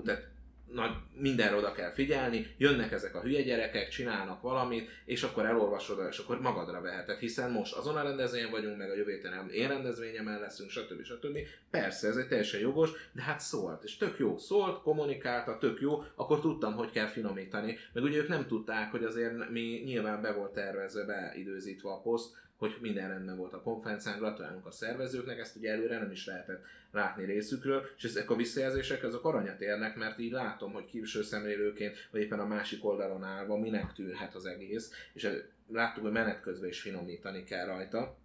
de nagy, mindenre oda kell figyelni, jönnek ezek a hülye gyerekek, csinálnak valamit, és akkor elolvasod, és akkor magadra veheted, hiszen most azon a rendezvényen vagyunk, meg a jövő héten én rendezvényemen leszünk, stb. stb. Persze, ez egy teljesen jogos, de hát szólt, és tök jó, szólt, kommunikálta, tök jó, akkor tudtam, hogy kell finomítani, meg ugye ők nem tudták, hogy azért mi nyilván be volt tervezve, beidőzítve a poszt, hogy minden rendben volt a konferencián, gratulálunk a szervezőknek, ezt ugye előre nem is lehetett látni részükről, és ezek a visszajelzések azok aranyat érnek, mert így látom, hogy külső szemlélőként, vagy éppen a másik oldalon állva minek tűnhet az egész, és láttuk, hogy menet közben is finomítani kell rajta,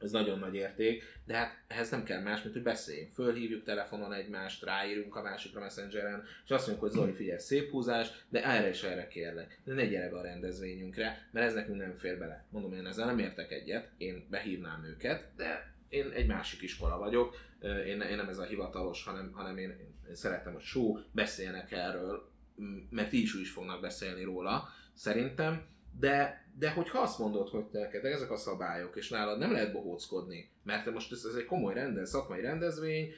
ez nagyon nagy érték, de hát ehhez nem kell más, mint hogy beszéljünk. Fölhívjuk telefonon egymást, ráírunk a másikra messengeren, és azt mondjuk, hogy Zoli, figyelj, szép húzás, de erre és erre kérlek. De ne gyere be a rendezvényünkre, mert ez nekünk nem fér bele. Mondom, én ezzel nem értek egyet, én behívnám őket, de én egy másik iskola vagyok, én, én nem ez a hivatalos, hanem, hanem én, én szeretem, hogy show, beszéljenek erről, mert így is úgy fognak beszélni róla, szerintem, de, de hogyha azt mondod, hogy te neked ezek a szabályok, és nálad nem lehet bohóckodni, mert te most ez, ez egy komoly rendez, szakmai rendezvény,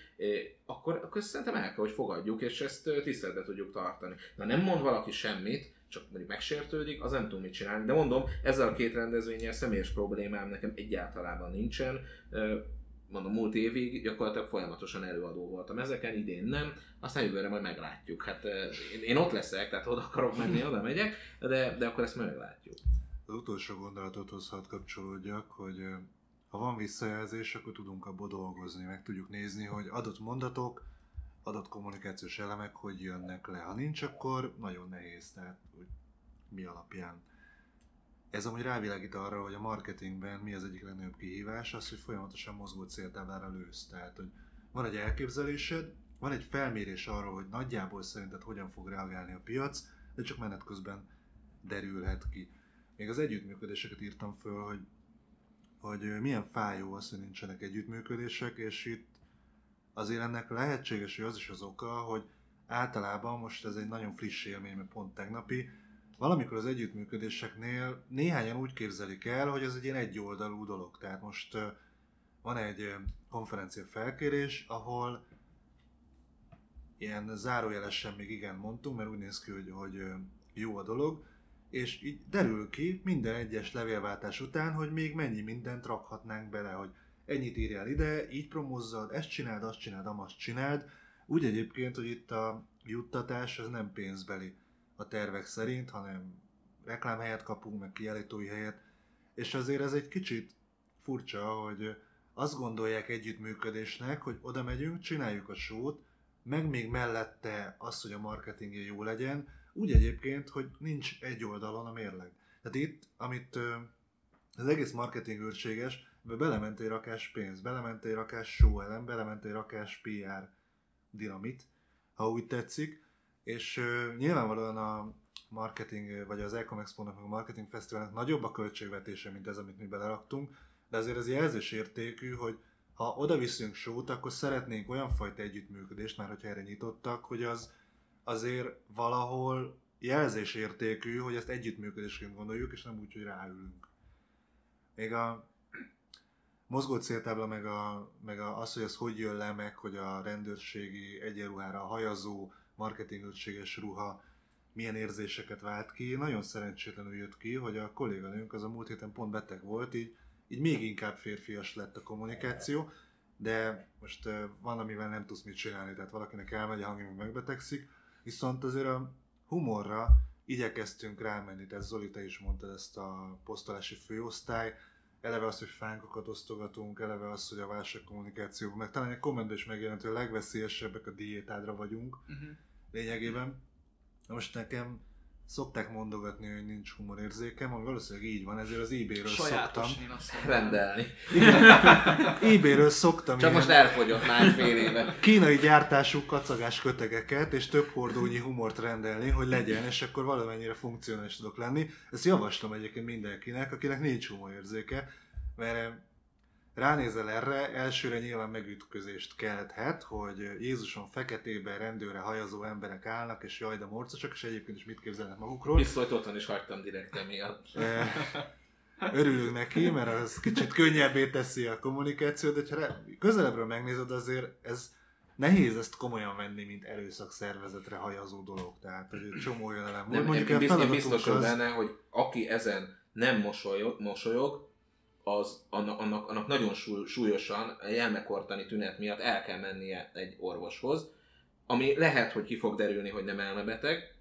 akkor, akkor szerintem el kell, hogy fogadjuk, és ezt tiszteletbe tudjuk tartani. Na nem mond valaki semmit, csak mondjuk megsértődik, az nem tud mit csinálni. De mondom, ezzel a két rendezvényel személyes problémám nekem egyáltalán nincsen. Mondom, múlt évig gyakorlatilag folyamatosan előadó voltam ezeken, idén nem, aztán jövőre majd meglátjuk. Hát én, én ott leszek, tehát oda akarok menni, oda megyek, de, de akkor ezt meglátjuk. Az utolsó gondolatodhoz hadd kapcsolódjak, hogy ha van visszajelzés, akkor tudunk abból dolgozni, meg tudjuk nézni, hogy adott mondatok, adott kommunikációs elemek hogy jönnek le. Ha nincs, akkor nagyon nehéz, tehát hogy mi alapján. Ez amúgy rávilágít arra, hogy a marketingben mi az egyik legnagyobb kihívás, az, hogy folyamatosan mozgó céltáblára lősz. Tehát, hogy van egy elképzelésed, van egy felmérés arról, hogy nagyjából szerinted hogyan fog reagálni a piac, de csak menet közben derülhet ki. Még az együttműködéseket írtam föl, hogy, hogy milyen fájó az, hogy nincsenek együttműködések, és itt azért ennek lehetséges, hogy az is az oka, hogy általában most ez egy nagyon friss élmény, mert pont tegnapi, valamikor az együttműködéseknél néhányan úgy képzelik el, hogy ez egy ilyen egyoldalú dolog. Tehát most van egy konferencia felkérés, ahol ilyen zárójelesen még igen mondtunk, mert úgy néz ki, hogy, hogy jó a dolog, és így derül ki minden egyes levélváltás után, hogy még mennyi mindent rakhatnánk bele, hogy ennyit írjál ide, így promózzad, ezt csináld, azt csináld, amazt csináld. Úgy egyébként, hogy itt a juttatás az nem pénzbeli a tervek szerint, hanem reklámhelyet kapunk, meg kiállítói helyet, és azért ez egy kicsit furcsa, hogy azt gondolják együttműködésnek, hogy oda megyünk, csináljuk a sót, meg még mellette az, hogy a marketingje jó legyen, úgy egyébként, hogy nincs egy oldalon a mérleg. Tehát itt, amit az egész marketing őrséges, belement egy rakás pénz, belement egy rakás show elem, belement egy rakás PR dinamit, ha úgy tetszik, és uh, nyilvánvalóan a marketing, vagy az Ecom Expo-nak, a marketing fesztiválnak nagyobb a költségvetése, mint ez, amit mi beleraktunk, de azért ez jelzés értékű, hogy ha oda viszünk sót, akkor szeretnénk olyan fajta együttműködést, már hogyha erre nyitottak, hogy az azért valahol jelzés értékű, hogy ezt együttműködésként gondoljuk, és nem úgy, hogy ráülünk. Még a mozgó céltábla, meg, a, meg a, az, hogy ez hogy jön le, meg hogy a rendőrségi egyenruhára a hajazó, marketingöltséges ruha milyen érzéseket vált ki. Nagyon szerencsétlenül jött ki, hogy a kolléganőnk az a múlt héten pont beteg volt, így így még inkább férfias lett a kommunikáció, de most uh, van, amivel nem tudsz mit csinálni, tehát valakinek elmegy a hangja, meg megbetegszik, viszont azért a humorra igyekeztünk rámenni, tehát Zoli, te is mondtad ezt a posztolási főosztály, eleve az, hogy fánkokat osztogatunk, eleve az, hogy a válságkommunikációban, meg talán egy kommentben is megjelent, hogy a legveszélyesebbek a diétádra vagyunk Uh-huh. lényegében. Most nekem szokták mondogatni, hogy nincs humorérzékem, ami valószínűleg így van, ezért az eBay-ről szoktam. Sajátos, mondom. Rendelni. eBay-ről szoktam Csak most elfogyott másfél éve. kínai gyártású kacagás kötegeket és több hordónyi humort rendelni, hogy legyen, és akkor valamennyire funkcionális tudok lenni. Ezt javaslom egyébként mindenkinek, akinek nincs humorérzéke, mert ránézel erre, elsőre nyilván megütközést kelthet, hogy Jézuson feketében rendőre hajazó emberek állnak, és jaj, de morcosak, és egyébként is mit képzelnek magukról. Hogy otthon is hagytam direkt emiatt. Eh, Örülünk neki, mert az kicsit könnyebbé teszi a kommunikációt, de ha közelebbről megnézed, azért ez nehéz ezt komolyan venni, mint erőszak szervezetre hajazó dolog. Tehát, hogy egy csomó olyan elem. Nem, Mondjuk én, én biztos az- benne, hogy aki ezen nem mosolyog, mosolyog az annak, annak, annak nagyon súly, súlyosan elmekortani tünet miatt el kell mennie egy orvoshoz, ami lehet, hogy ki fog derülni, hogy nem elmebeteg,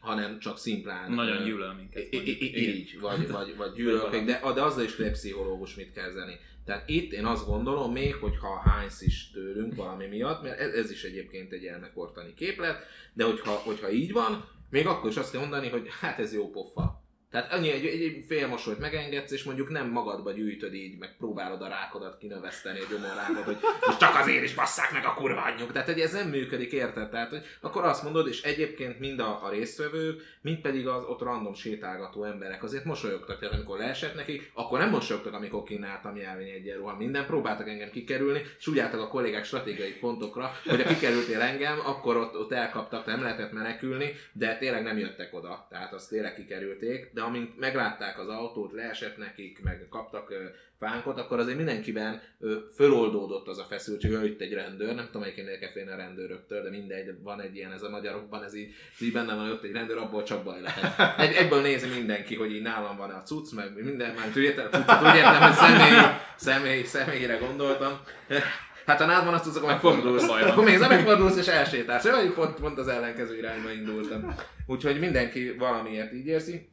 hanem csak szimplán... Nagyon gyűlöl minket. Így, vagy, vagy, vagy gyűlölködik, de, de azzal is egy pszichológus mit kezdeni. Tehát itt én azt gondolom, még hogyha hánysz is tőlünk valami miatt, mert ez, ez is egyébként egy elmekortani képlet, de hogyha, hogyha így van, még akkor is azt kell mondani, hogy hát ez jó pofa. Tehát annyi egy, egy, egy fél mosolyt megengedsz, és mondjuk nem magadba gyűjtöd így, meg próbálod a rákodat kinöveszteni, a gyomorrákot, hogy most csak azért is basszák meg a kurva anyjuk. Tehát hogy ez nem működik, érted? Tehát, hogy akkor azt mondod, és egyébként mind a, a résztvevők, mind pedig az ott random sétálgató emberek azért mosolyogtak, tehát amikor leesett nekik, akkor nem mosolyogtak, amikor kínáltam jelvény egyenruha. Minden próbáltak engem kikerülni, és úgy álltak a kollégák stratégiai pontokra, hogy ha kikerültél engem, akkor ott, ott elkaptak, nem lehetett menekülni, de tényleg nem jöttek oda. Tehát azt tényleg kikerülték, de amint meglátták az autót, leesett nekik, meg kaptak fánkot, akkor azért mindenkiben föloldódott az a feszültség, hogy itt egy rendőr, nem tudom, melyiken érke félni a rendőröktől, de mindegy, van egy ilyen, ez a magyarokban, ez így, ez így benne van, hogy ott egy rendőr, abból csak baj lehet. Egy, egyből nézi mindenki, hogy így nálam van a cucc, meg minden, már tudjátok, cuccot úgy értem, hogy személy, személy, személyre gondoltam. Hát ha nád van, azt tudsz, akkor megfordulsz. Akkor még megfordulsz és elsétálsz. Jaj, pont, pont az ellenkező irányba indultam. Úgyhogy mindenki valamiért így érzi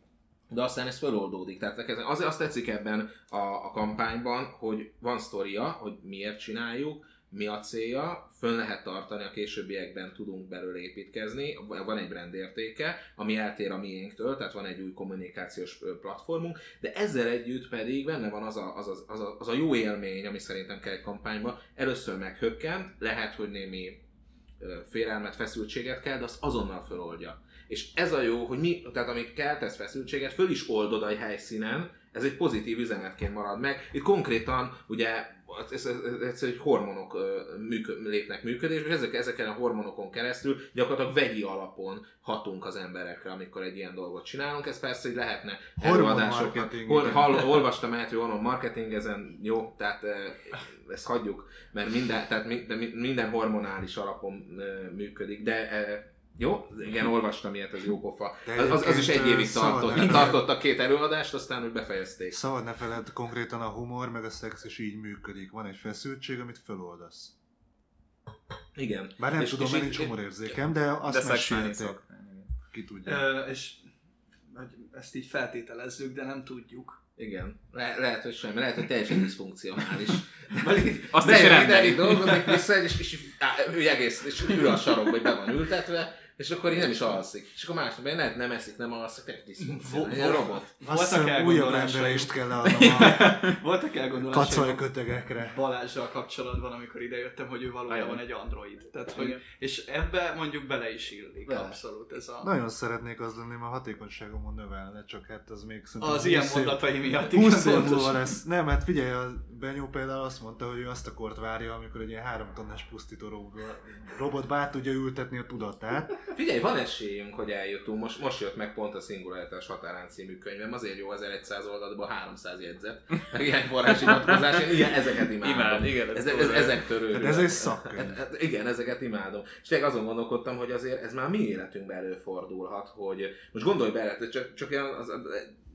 de aztán ez feloldódik. Tehát nekem azért azt tetszik ebben a, a kampányban, hogy van sztoria, hogy miért csináljuk, mi a célja, fönn lehet tartani, a későbbiekben tudunk belőle építkezni, van egy brand értéke, ami eltér a miénktől, tehát van egy új kommunikációs platformunk, de ezzel együtt pedig benne van az a, az, a, az, a, az a jó élmény, ami szerintem kell egy kampányba, először meghökkent, lehet, hogy némi félelmet, feszültséget kell, de azt azonnal feloldja. És ez a jó, hogy mi, tehát amit keltesz feszültséget, föl is oldod a helyszínen, ez egy pozitív üzenetként marad meg. Itt konkrétan ugye ez, ez, ez, ez egy hormonok ö, műkö, lépnek működésbe, és ezek, ezeken a hormonokon keresztül gyakorlatilag vegyi alapon hatunk az emberekre, amikor egy ilyen dolgot csinálunk. Ez persze, hogy lehetne. Hormonmarketing, Hol, hall, olvastam el, hogy hormon marketing, ezen jó, tehát ezt hagyjuk, mert minden, tehát mi- de mi- minden hormonális alapon működik, de jó, igen, olvastam ilyet, ez jó pofa. De Az, az, az is egy évig tartott. Tartottak két előadást, aztán úgy befejezték. Szabad ne feled, konkrétan a humor meg a szex is így működik. Van egy feszültség, amit föloldasz. Igen. Bár nem És- tudom, és mert nincs humorérzékem, de azt De mesélték. Ki tudja. Ö, és hogy ezt így feltételezzük, de nem tudjuk. Igen. Le- lehet, hogy semmi, lehet, hogy teljesen diszfunkcionális. Azt is ide, rendelik. dolgozik vissza, és, és á, ő egész, és ül a sarokba, hogy be van ültetve, és akkor így nem is alszik. És akkor másnap nem, nem eszik, nem alszik, teljesen diszfunkcionális. Ilyen robot. Voltak elgondolásaim. rendelést kell leadnom a Voltak elgondolásaim kötegekre. Balázsral kapcsolatban, amikor idejöttem, hogy ő valójában egy android. Tehát, hogy, és ebbe mondjuk bele is illik. Bele. Abszolút ez a... Nagyon szeretnék az lenni, mert a hatékonyságomon növelne, csak hát az még szerintem Az ilyen 20 év- mondatai miatt. 20 év múlva lesz. Nem, hát figyelj, a Benyó például azt mondta, hogy ő azt a kort várja, amikor egy ilyen három tonnás pusztító robot, robotba át tudja ültetni a tudatát. Figyelj, van esélyünk, hogy eljutunk. Most, most jött meg pont a Singularitás határán című könyvem. Azért jó 1100 oldalban 300 jegyzet. Meg ilyen forrásiratkozás. Én igen, ezeket imádom. Imád, igen, ez ez, ez, ezek törődnek. Hát ez egy szakkönyv. Hát, hát igen, ezeket imádom. És tényleg azon gondolkodtam, hogy azért ez már mi életünkben előfordulhat, hogy most gondolj bele, csak, csak az, az,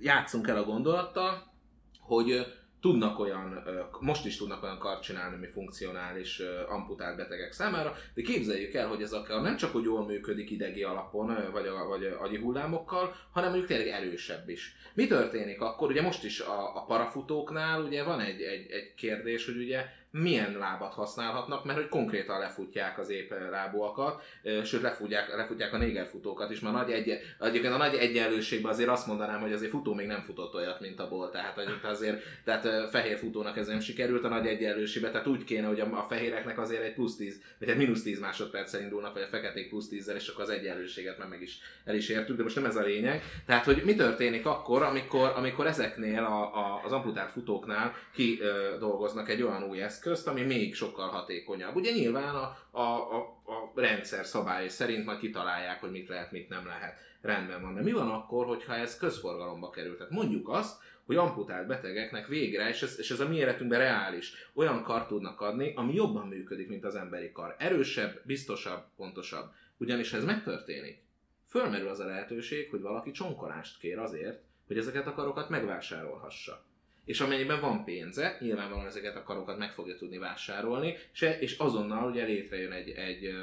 játszunk el a gondolattal, hogy tudnak olyan, most is tudnak olyan kart csinálni, ami funkcionális amputált betegek számára, de képzeljük el, hogy ez akár nem csak hogy jól működik idegi alapon, vagy, a, vagy a agyi hullámokkal, hanem mondjuk tényleg erősebb is. Mi történik akkor? Ugye most is a, a parafutóknál ugye van egy, egy, egy kérdés, hogy ugye milyen lábat használhatnak, mert hogy konkrétan lefutják az épp lábúakat, sőt lefutják, lefutják a négerfutókat is, mert nagy egy, egyébként a nagy egyenlőségben azért azt mondanám, hogy azért futó még nem futott olyat, mint a Bolt, tehát azért, tehát fehér futónak ez nem sikerült a nagy egyenlőségben, tehát úgy kéne, hogy a, a fehéreknek azért egy plusz 10, vagy egy mínusz 10 másodperccel indulnak, vagy a feketék plusz 10 és akkor az egyenlőséget már meg is el is értük, de most nem ez a lényeg. Tehát, hogy mi történik akkor, amikor, amikor ezeknél a, a, az amputált futóknál ki ö, dolgoznak egy olyan új eszközt, ami még sokkal hatékonyabb. Ugye nyilván a, a, a, a rendszer szabályai szerint majd kitalálják, hogy mit lehet, mit nem lehet. Rendben van. De mi van akkor, hogyha ez közforgalomba kerül? Tehát mondjuk azt, hogy amputált betegeknek végre, és ez, és ez a mi életünkben reális, olyan kart tudnak adni, ami jobban működik, mint az emberi kar. Erősebb, biztosabb, pontosabb. Ugyanis ez megtörténik, fölmerül az a lehetőség, hogy valaki csonkolást kér azért, hogy ezeket a karokat megvásárolhassa. És amennyiben van pénze, nyilvánvalóan ezeket a karokat meg fogja tudni vásárolni, és, azonnal ugye létrejön egy, egy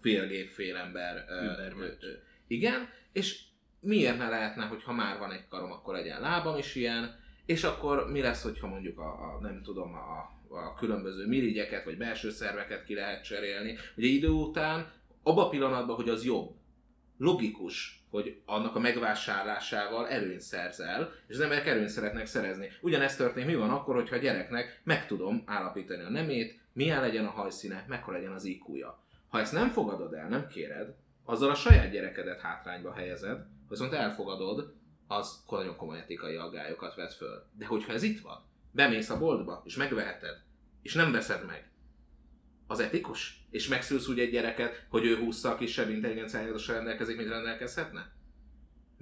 félgép, félember. Igen, és miért ne lehetne, hogy ha már van egy karom, akkor legyen lábam is ilyen, és akkor mi lesz, hogyha mondjuk a, a nem tudom, a, a különböző mirigyeket vagy belső szerveket ki lehet cserélni. Ugye idő után, abban a pillanatban, hogy az jobb, logikus, hogy annak a megvásárlásával előnyt szerzel, és az emberek előnyt szeretnek szerezni. Ugyanezt történik, mi van akkor, hogyha a gyereknek meg tudom állapítani a nemét, milyen legyen a hajszíne, mekkora legyen az IQ-ja. Ha ezt nem fogadod el, nem kéred, azzal a saját gyerekedet hátrányba helyezed, viszont elfogadod, az nagyon komoly etikai aggályokat vet föl. De hogyha ez itt van, bemész a boltba, és megveheted, és nem veszed meg, az etikus? És megszülsz úgy egy gyereket, hogy ő 20 kisebb intelligenciájával rendelkezik, mint rendelkezhetne?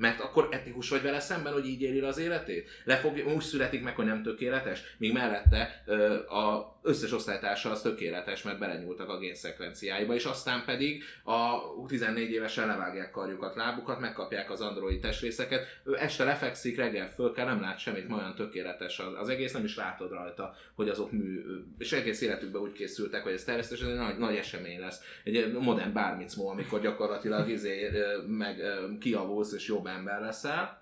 Mert akkor etikus vagy vele szemben, hogy így éli le az életét? Lefog, úgy születik meg, hogy nem tökéletes, míg mellette a összes osztálytársa az tökéletes, mert belenyúltak a génszekvenciáiba, és aztán pedig a 14 évesen levágják karjukat, lábukat, megkapják az android testrészeket, ő este lefekszik, reggel föl kell, nem lát semmit, ma olyan tökéletes az, egész, nem is látod rajta, hogy azok mű, és egész életükben úgy készültek, hogy ez természetesen egy nagy, nagy esemény lesz. Egy modern bármicmó, amikor gyakorlatilag izé, meg kiavulsz és jobb ember leszel,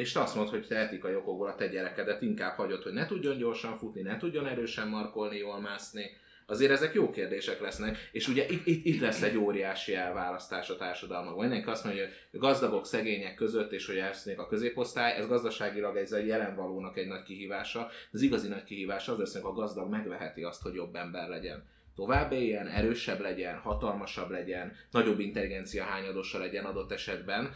és te azt mondod, hogy te etikai okokból a te gyerekedet inkább hagyod, hogy ne tudjon gyorsan futni, ne tudjon erősen markolni, jól mászni. Azért ezek jó kérdések lesznek, és ugye itt, itt, itt lesz egy óriási elválasztás a társadalmakban. Mindenki azt mondja, hogy gazdagok, szegények között, és hogy elszűnik a középosztály, ez gazdaságilag ez egy jelenvalónak egy nagy kihívása. Az igazi nagy kihívása az lesz, hogy a gazdag megveheti azt, hogy jobb ember legyen tovább éljen, erősebb legyen, hatalmasabb legyen, nagyobb intelligencia hányadosa legyen adott esetben,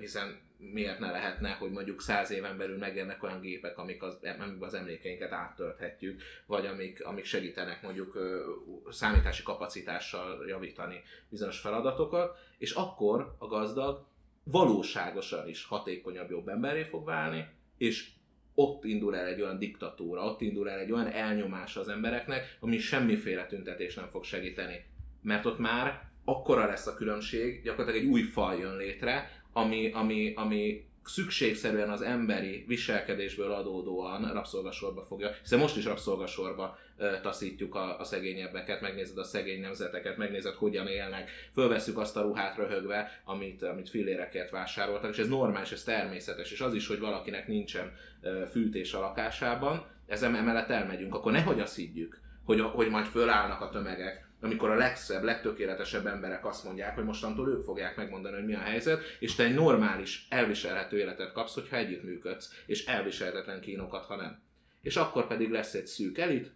hiszen miért ne lehetne, hogy mondjuk száz éven belül megjelennek olyan gépek, amik az, amik az emlékeinket áttölthetjük, vagy amik, amik segítenek mondjuk számítási kapacitással javítani bizonyos feladatokat, és akkor a gazdag valóságosan is hatékonyabb, jobb emberré fog válni, és ott indul el egy olyan diktatúra, ott indul el egy olyan elnyomás az embereknek, ami semmiféle tüntetés nem fog segíteni. Mert ott már akkora lesz a különbség, gyakorlatilag egy új faj jön létre, ami, ami, ami szükségszerűen az emberi viselkedésből adódóan rabszolgasorba fogja, hiszen most is rabszolgasorba taszítjuk a, a szegényebbeket, megnézed a szegény nemzeteket, megnézed, hogyan élnek, fölveszük azt a ruhát röhögve, amit, amit fillérekért vásároltak, és ez normális, ez természetes, és az is, hogy valakinek nincsen fűtés a lakásában, ezen emellett elmegyünk, akkor nehogy azt higgyük, hogy, hogy majd fölállnak a tömegek, amikor a legszebb, legtökéletesebb emberek azt mondják, hogy mostantól ők fogják megmondani, hogy mi a helyzet, és te egy normális, elviselhető életet kapsz, hogyha együttműködsz, és elviselhetetlen kínokat, ha nem. És akkor pedig lesz egy szűk elit,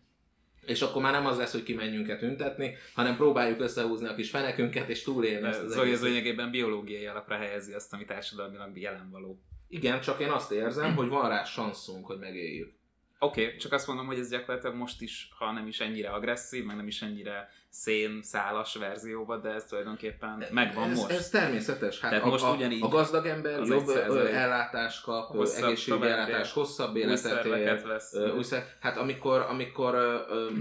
és akkor már nem az lesz, hogy kimenjünk tüntetni, hanem próbáljuk összehúzni a kis fenekünket, és túlélni ezt az Zoli az lényegében biológiai alapra helyezi azt, ami társadalmilag jelen való. Igen, csak én azt érzem, hogy van rá sanszunk, hogy megéljük. Oké, okay, csak azt mondom, hogy ez gyakorlatilag most is, ha nem is ennyire agresszív, meg nem is ennyire szénszálas verzióba, de ez tulajdonképpen megvan ez, most. Ez természetes. Hát Tehát a, most ugyanígy a gazdag ember jobb ellátást kap, egészségügyi további- ellátás, hosszabb életet él. szer- Hát amikor, amikor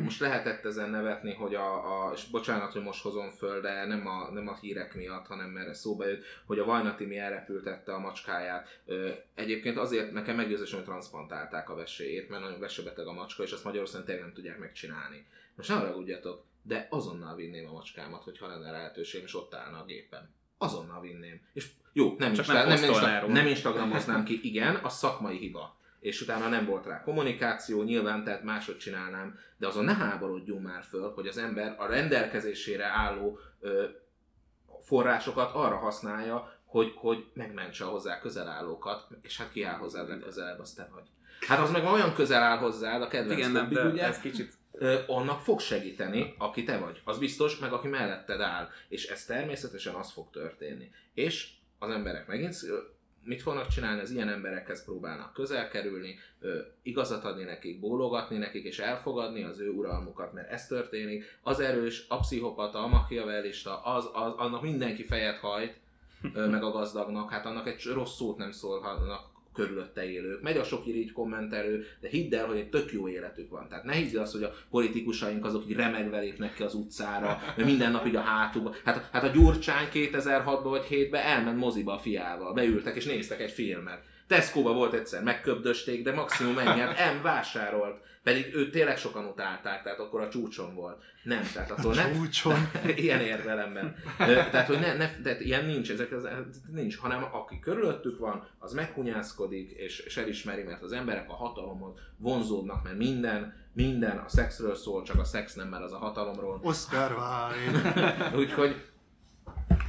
most lehetett ezen nevetni, hogy a, a és bocsánat, hogy most hozom föl, de nem a, nem a hírek miatt, hanem mert szóba jött, hogy a Vajnatimi elrepültette a macskáját. Egyébként azért nekem meggyőzős, hogy transplantálták a veséjét, mert nagyon vesebeteg a macska, és azt Magyarországon tényleg nem tudják megcsinálni. Most ne haragudjatok, de azonnal vinném a macskámat, hogyha lenne lehetőség, és ott állna a gépen. Azonnal vinném. És jó, nem, Csak Insta- nem nem, Insta- nem Instagramoznám ki, igen, a szakmai hiba. És utána nem volt rá kommunikáció, nyilván, tehát máshogy csinálnám, de azon ne háborodjunk már föl, hogy az ember a rendelkezésére álló ö, forrásokat arra használja, hogy, hogy megmentse a hozzá közel állókat, és hát ki áll hozzád legközelebb, az te vagy. Hát az meg olyan közel áll hozzád, a kedvenc Igen, nem, de ugye, ez kicsit annak fog segíteni, aki te vagy. Az biztos, meg aki melletted áll. És ez természetesen az fog történni. És az emberek megint mit fognak csinálni? Az ilyen emberekhez próbálnak közel kerülni, igazat adni nekik, bólogatni nekik, és elfogadni az ő uralmukat, mert ez történik. Az erős, a pszichopata, a machiavellista, az, az, annak mindenki fejet hajt, meg a gazdagnak, hát annak egy rossz szót nem szólhatnak körülötte élők. Megy a sok irigy kommentelő, de hidd el, hogy egy tök jó életük van. Tehát ne higgy azt, hogy a politikusaink azok így remegve lépnek ki az utcára, mert minden nap így a hátukba. Hát, hát a Gyurcsány 2006-ban vagy 7-ben elment moziba a fiával, beültek és néztek egy filmet. Tesco-ba volt egyszer, megköbdösték, de maximum ennyi, hát M vásárolt. Pedig őt tényleg sokan utálták, tehát akkor a csúcson volt. Nem, tehát attól nem, Csúcson. ilyen értelemben. Tehát, hogy ne, ne, tehát ilyen nincs, ezek az, nincs, hanem aki körülöttük van, az meghunyászkodik, és, és elismeri, mert az emberek a hatalomhoz vonzódnak, mert minden, minden a szexről szól, csak a szex nem, mert az a hatalomról. Oscar Wilde. Úgyhogy,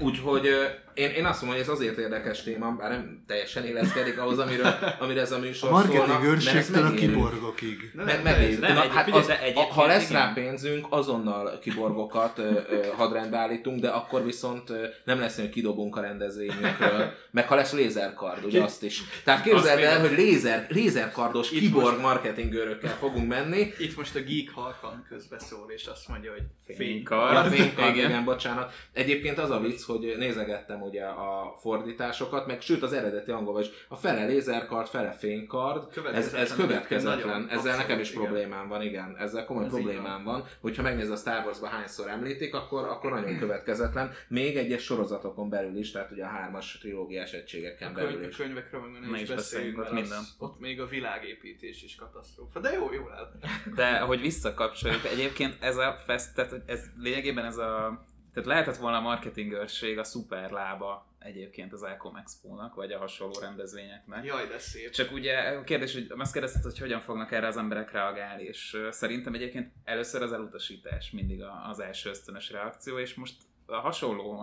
úgyhogy én, én azt mondom, hogy ez azért érdekes téma, bár nem teljesen illeszkedik ahhoz, amiről, amire ez a műsor A marketing mert őrségtől a megérünk. kiborgokig. Meg, megéljük. Nem, Na, egy- hát az, ha lesz igen. rá pénzünk, azonnal kiborgokat ö, ö, hadrendbe állítunk, de akkor viszont ö, nem lesz, hogy kidobunk a rendezvényünkről. Meg ha lesz lézerkard, ugye azt is. Tehát képzeld el, hogy lézer, lézerkardos Itt kiborg most- marketingőrökkel fogunk menni. Itt most a Geek Halkan közbeszól, és azt mondja, hogy Fénykard. Ja, fénykard, Igen. igen, bocsánat. Egyébként az a vicc, hogy nézegettem ugye a fordításokat, meg sőt az eredeti angolban is. A fele lézerkard, fele fénykard. Ez, Következetlen ez következetlen. Ezzel nekem is abszolút, igen. problémám van, igen. Ezzel komoly Ez problémám van. Hogyha megnézed a Star Wars-ban hányszor említik, akkor, akkor nagyon következetlen. Még egyes sorozatokon belül is, tehát ugye a hármas trilógiás egységeken A, belül könyv, a is. könyvekről meg Ne is beszéljünk, mert minden. az, ott még a világépítés is katasztrófa. De jó, jó lehet. De hogy visszakapcsoljuk, egyébként ez a fest, tehát ez lényegében ez a, tehát lehetett volna a marketingőrség a szuper lába egyébként az Ecom Expo-nak, vagy a hasonló rendezvényeknek. Jaj, de szép. Csak ugye a kérdés, hogy azt kérdezted, hogy hogyan fognak erre az emberek reagálni, és szerintem egyébként először az elutasítás mindig az első ösztönös reakció, és most a hasonló,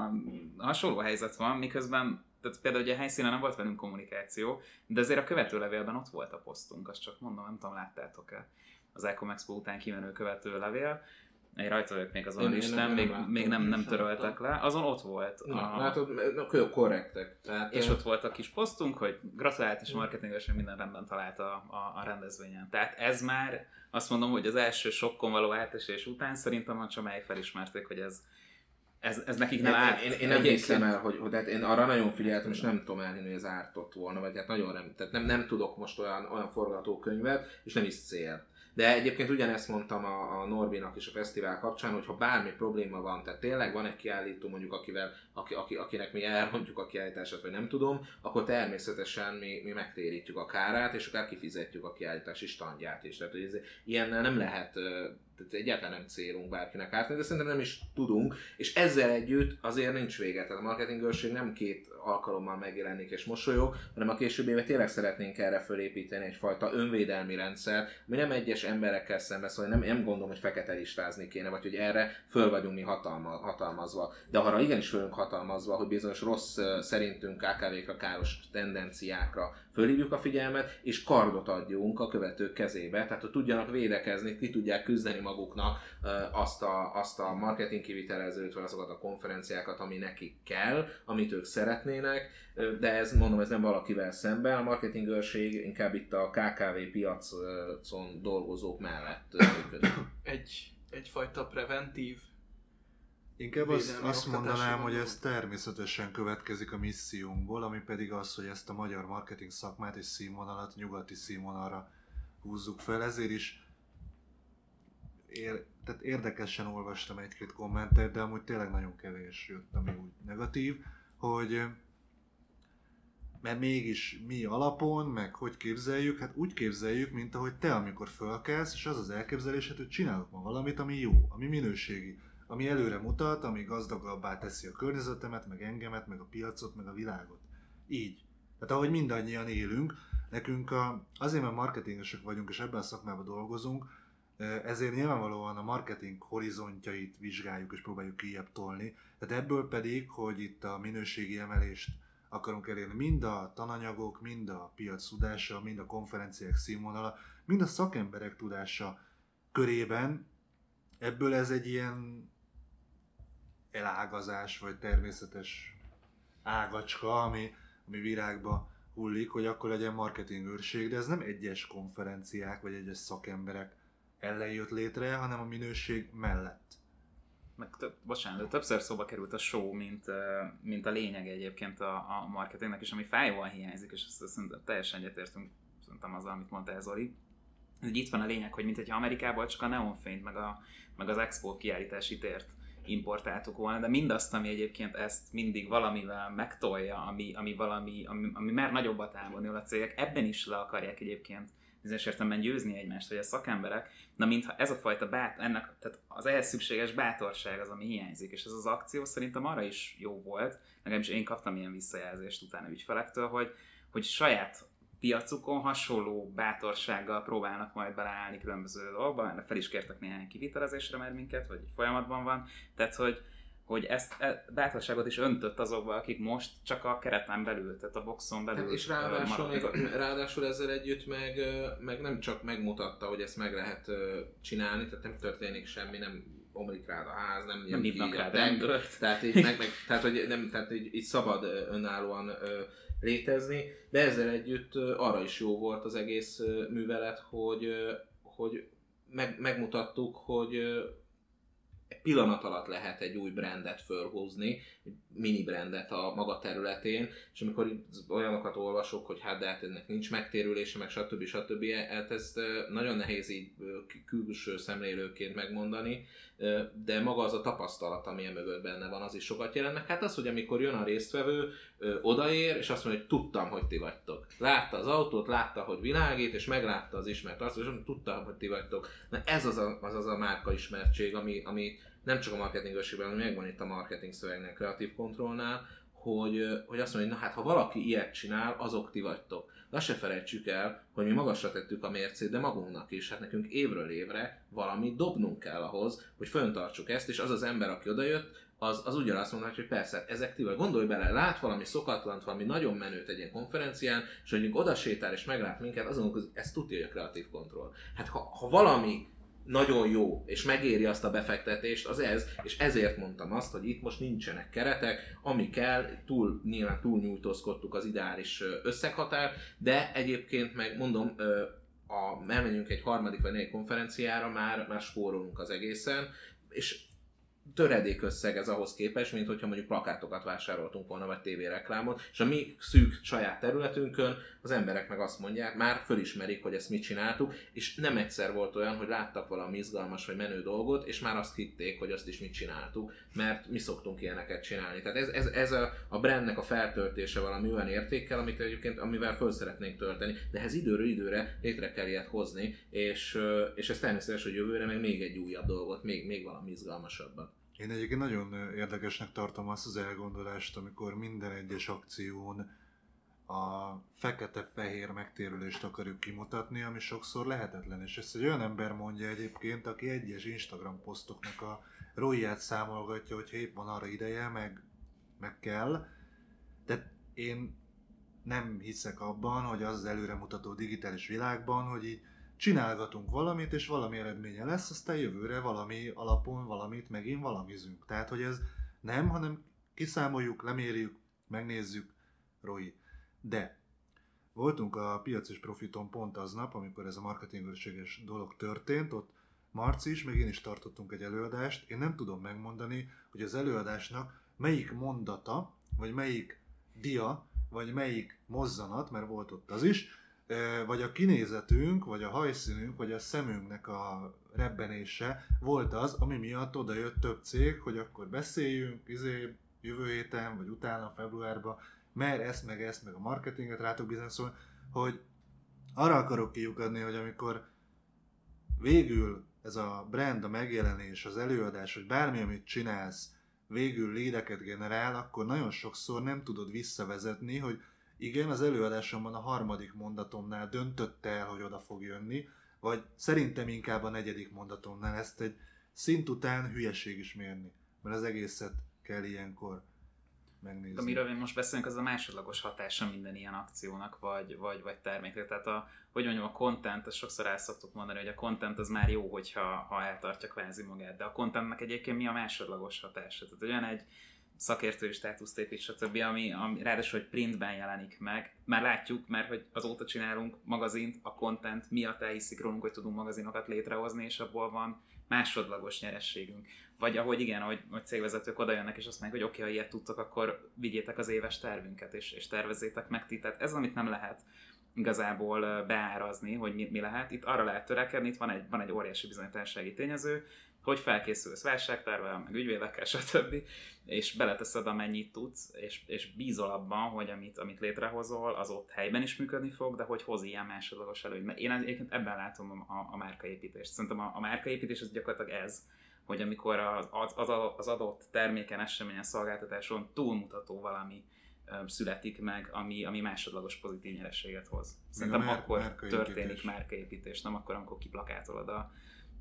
a hasonló helyzet van, miközben tehát például ugye a helyszínen nem volt velünk kommunikáció, de azért a követőlevélben ott volt a posztunk, azt csak mondom, nem tudom, láttátok-e az Ecom Expo után kimenő követőlevél, én rajta vagyok még azon Én- a én listán, nem- még, nem még nem, nem töröltek le, azon ott volt. Na, a- látod, na, korrektek. Tehát, és ott volt a kis posztunk, hogy gratulált és marketingesen minden rendben talált a, a, a rendezvényen. Tehát ez már azt mondom, hogy az első sokkon való átesés után szerintem a csamáik felismerték, hogy ez, ez, ez nekik nem árt. én, én, én nem hiszem el, hogy, hogy hát én arra nagyon figyeltem, és nem tudom elhinni, hogy ez ártott volna, vagy hát nagyon nem, tehát nem, nem tudok most olyan, olyan forgatókönyvet, és nem is cél. De egyébként ugyanezt mondtam a, a Norbinak is a fesztivál kapcsán, hogy ha bármi probléma van, tehát tényleg van egy kiállító mondjuk, akivel, aki, aki, akinek mi elrontjuk a kiállítását, vagy nem tudom, akkor természetesen mi, mi megtérítjük a kárát, és akár kifizetjük a kiállítási standját is. Tehát hogy ez, ilyennel nem lehet, tehát egyáltalán nem célunk bárkinek ártani, de szerintem nem is tudunk, és ezzel együtt azért nincs vége. Tehát a marketingőrség nem két alkalommal megjelenik és mosolyog, hanem a későbbi évben tényleg szeretnénk erre fölépíteni egyfajta önvédelmi rendszer, ami nem egyes emberekkel szembe szól, nem, nem gondolom, hogy fekete listázni kéne, vagy hogy erre föl vagyunk mi hatalma, hatalmazva. De arra igenis fölünk hatalmazva, hogy bizonyos rossz szerintünk KKV-kra káros tendenciákra fölhívjuk a figyelmet, és kardot adjunk a követők kezébe, tehát hogy tudjanak védekezni, ki tudják küzdeni maguknak azt a, azt a marketing kivitelezőt, vagy azokat a konferenciákat, ami nekik kell, amit ők szeretnének, Ö, de ez mondom, ez nem valakivel szemben, a marketingőrség inkább itt a KKV piacon dolgozók mellett működik. Egy, egyfajta preventív Inkább azt, azt mondanám, hogy ez természetesen következik a missziónkból, ami pedig az, hogy ezt a magyar marketing szakmát és színvonalat nyugati színvonalra húzzuk fel, ezért is ér, tehát érdekesen olvastam egy-két kommentet, de amúgy tényleg nagyon kevés jött, ami úgy negatív, hogy mert mégis mi alapon, meg hogy képzeljük, hát úgy képzeljük, mint ahogy te, amikor fölkelsz, és az az elképzelésed, hogy csinálok ma valamit, ami jó, ami minőségi, ami előre mutat, ami gazdagabbá teszi a környezetemet, meg engemet, meg a piacot, meg a világot. Így. Tehát ahogy mindannyian élünk, nekünk a, azért, mert marketingesek vagyunk, és ebben a szakmában dolgozunk, ezért nyilvánvalóan a marketing horizontjait vizsgáljuk és próbáljuk kijebb tolni. Tehát ebből pedig, hogy itt a minőségi emelést akarunk elérni, mind a tananyagok, mind a piac tudása, mind a konferenciák színvonala, mind a szakemberek tudása körében, ebből ez egy ilyen elágazás, vagy természetes ágacska, ami, ami virágba hullik, hogy akkor legyen marketing őrség, de ez nem egyes konferenciák, vagy egyes szakemberek ellen jött létre, hanem a minőség mellett. Meg több, bocsánat, de többször szóba került a show, mint, mint a lényeg egyébként a, a marketingnek, és ami fájóan hiányzik, és ezt, szerintem teljesen egyetértünk szerintem azzal, amit mondta Zoli, hogy itt van a lényeg, hogy mintha Amerikából csak a neonfényt, meg, a, meg az expo kiállítási tért importáltuk volna, de mindazt, ami egyébként ezt mindig valamivel megtolja, ami, ami valami, ami, ami már nagyobbat támadni a cégek, ebben is le akarják egyébként bizonyos értelemben győzni egymást, vagy a szakemberek, na mintha ez a fajta bát, ennek, tehát az ehhez szükséges bátorság az, ami hiányzik, és ez az akció szerintem arra is jó volt, legalábbis én kaptam ilyen visszajelzést utána ügyfelektől, hogy, hogy saját piacukon hasonló bátorsággal próbálnak majd beleállni különböző dolgokba, mert fel is kértek néhány kivitelezésre már minket, vagy folyamatban van, tehát hogy, hogy ezt e, bátorságot is öntött azokba, akik most csak a kereten belül, tehát a boxon belül Hát és ráadásul, még, ráadásul ezzel együtt meg, meg nem csak megmutatta, hogy ezt meg lehet csinálni, tehát nem történik semmi, nem omlik rád a ház, nem, jön nem ki hívnak a rá tank, rendőrt. Tehát így, meg, meg, tehát, hogy nem, tehát így, így szabad önállóan létezni, de ezzel együtt arra is jó volt az egész művelet, hogy, hogy meg, megmutattuk, hogy pillanat alatt lehet egy új brandet fölhúzni, egy mini brandet a maga területén, és amikor olyanokat olvasok, hogy hát de hát ennek nincs megtérülése, meg stb. stb. Hát ezt nagyon nehéz így külső szemlélőként megmondani, de maga az a tapasztalat, ami mögött benne van, az is sokat jelent. Meg hát az, hogy amikor jön a résztvevő, odaér, és azt mondja, hogy tudtam, hogy ti vagytok. Látta az autót, látta, hogy világít, és meglátta az ismert és azt mondja, tudtam, hogy ti vagytok. Na ez az a, az, az a márka ismertség, ami, ami nem csak a marketing hanem megvan itt a marketing szövegnél, kreatív kontrollnál, hogy, hogy azt mondja, hogy na hát ha valaki ilyet csinál, azok ti vagytok. De azt se felejtsük el, hogy mi magasra tettük a mércét, de magunknak is. Hát nekünk évről évre valamit dobnunk kell ahhoz, hogy föntartsuk ezt, és az az ember, aki odajött, az, az ugyanazt mondhatja, hogy persze, ezek ti. Gondolj bele, lát valami szokatlant, valami nagyon menőt egy ilyen konferencián, és hogy oda sétál és meglát minket, azon, hogy ez tudja, hogy a kreatív kontroll. Hát ha, ha valami nagyon jó, és megéri azt a befektetést, az ez, és ezért mondtam azt, hogy itt most nincsenek keretek, ami kell, túl, nyilván túl nyújtózkodtuk az ideális összeghatár, de egyébként meg mondom, a, elmegyünk egy harmadik vagy negyedik konferenciára, már, már spórolunk az egészen, és töredék összeg ez ahhoz képest, mint hogyha mondjuk plakátokat vásároltunk volna, vagy tévéreklámot, és a mi szűk saját területünkön az emberek meg azt mondják, már fölismerik, hogy ezt mit csináltuk, és nem egyszer volt olyan, hogy láttak valami izgalmas vagy menő dolgot, és már azt hitték, hogy azt is mit csináltuk, mert mi szoktunk ilyeneket csinálni. Tehát ez, ez, ez a, a brandnek a feltöltése valami olyan értékkel, amit egyébként, amivel föl szeretnénk tölteni, de ez időről időre létre kell ilyet hozni, és, és ez természetes, hogy jövőre meg még egy újabb dolgot, még, még valami izgalmasabbat. Én egyébként nagyon érdekesnek tartom azt az elgondolást, amikor minden egyes akción a fekete-fehér megtérülést akarjuk kimutatni, ami sokszor lehetetlen. És ezt egy olyan ember mondja egyébként, aki egyes Instagram posztoknak a rojját számolgatja, hogy épp van arra ideje, meg, meg kell. De én nem hiszek abban, hogy az előremutató digitális világban, hogy így csinálgatunk valamit, és valami eredménye lesz, aztán jövőre valami alapon valamit megint valamizünk. Tehát, hogy ez nem, hanem kiszámoljuk, lemérjük, megnézzük, Roy. De voltunk a piac és profiton pont aznap, amikor ez a marketingőrséges dolog történt, ott Marci is, meg én is tartottunk egy előadást, én nem tudom megmondani, hogy az előadásnak melyik mondata, vagy melyik dia, vagy melyik mozzanat, mert volt ott az is, vagy a kinézetünk, vagy a hajszínünk, vagy a szemünknek a rebbenése volt az, ami miatt oda jött több cég, hogy akkor beszéljünk, izé, jövő héten, vagy utána, februárban, mert ezt, meg ezt, meg a marketinget rátok bizonyszol, hogy arra akarok kiukadni, hogy amikor végül ez a brand, a megjelenés, az előadás, vagy bármi, amit csinálsz, végül lédeket generál, akkor nagyon sokszor nem tudod visszavezetni, hogy igen, az előadásomban a harmadik mondatomnál döntött el, hogy oda fog jönni, vagy szerintem inkább a negyedik mondatomnál ezt egy szint után hülyeség is mérni, mert az egészet kell ilyenkor megnézni. Amiről mi most beszélünk, az a másodlagos hatása minden ilyen akciónak, vagy, vagy, vagy terméknek. Tehát a, hogy mondjam, a content, ezt sokszor el szoktuk mondani, hogy a content az már jó, hogyha ha eltartja kvázi magát, de a contentnek egyébként mi a másodlagos hatása? Tehát olyan egy szakértői státuszt épít, stb., ami, ami ráadásul, hogy printben jelenik meg. Már látjuk, mert hogy azóta csinálunk magazint, a content miatt elhiszik rólunk, hogy tudunk magazinokat létrehozni, és abból van másodlagos nyerességünk. Vagy ahogy igen, ahogy, hogy cégvezetők oda jönnek, és azt mondják, hogy oké, okay, ha ilyet tudtok, akkor vigyétek az éves tervünket, és, és tervezzétek meg ti. Tehát ez, amit nem lehet igazából beárazni, hogy mi, mi lehet. Itt arra lehet törekedni, itt van egy, van egy óriási bizonytalansági tényező, hogy felkészülsz válságtervel, meg ügyvédekkel, stb. és beleteszed amennyit tudsz, és, és bízol abban, hogy amit, amit létrehozol, az ott helyben is működni fog, de hogy hoz ilyen másodlagos előny. Mert én egyébként ebben látom a, a márkaépítést. Szerintem a, a márkaépítés az gyakorlatilag ez, hogy amikor az, az, az adott terméken, eseményen, szolgáltatáson túlmutató valami születik meg, ami, ami másodlagos pozitív nyerességet hoz. Szerintem már, akkor márkaépítés. történik márkaépítés, nem akkor, amikor kiplakátolod a,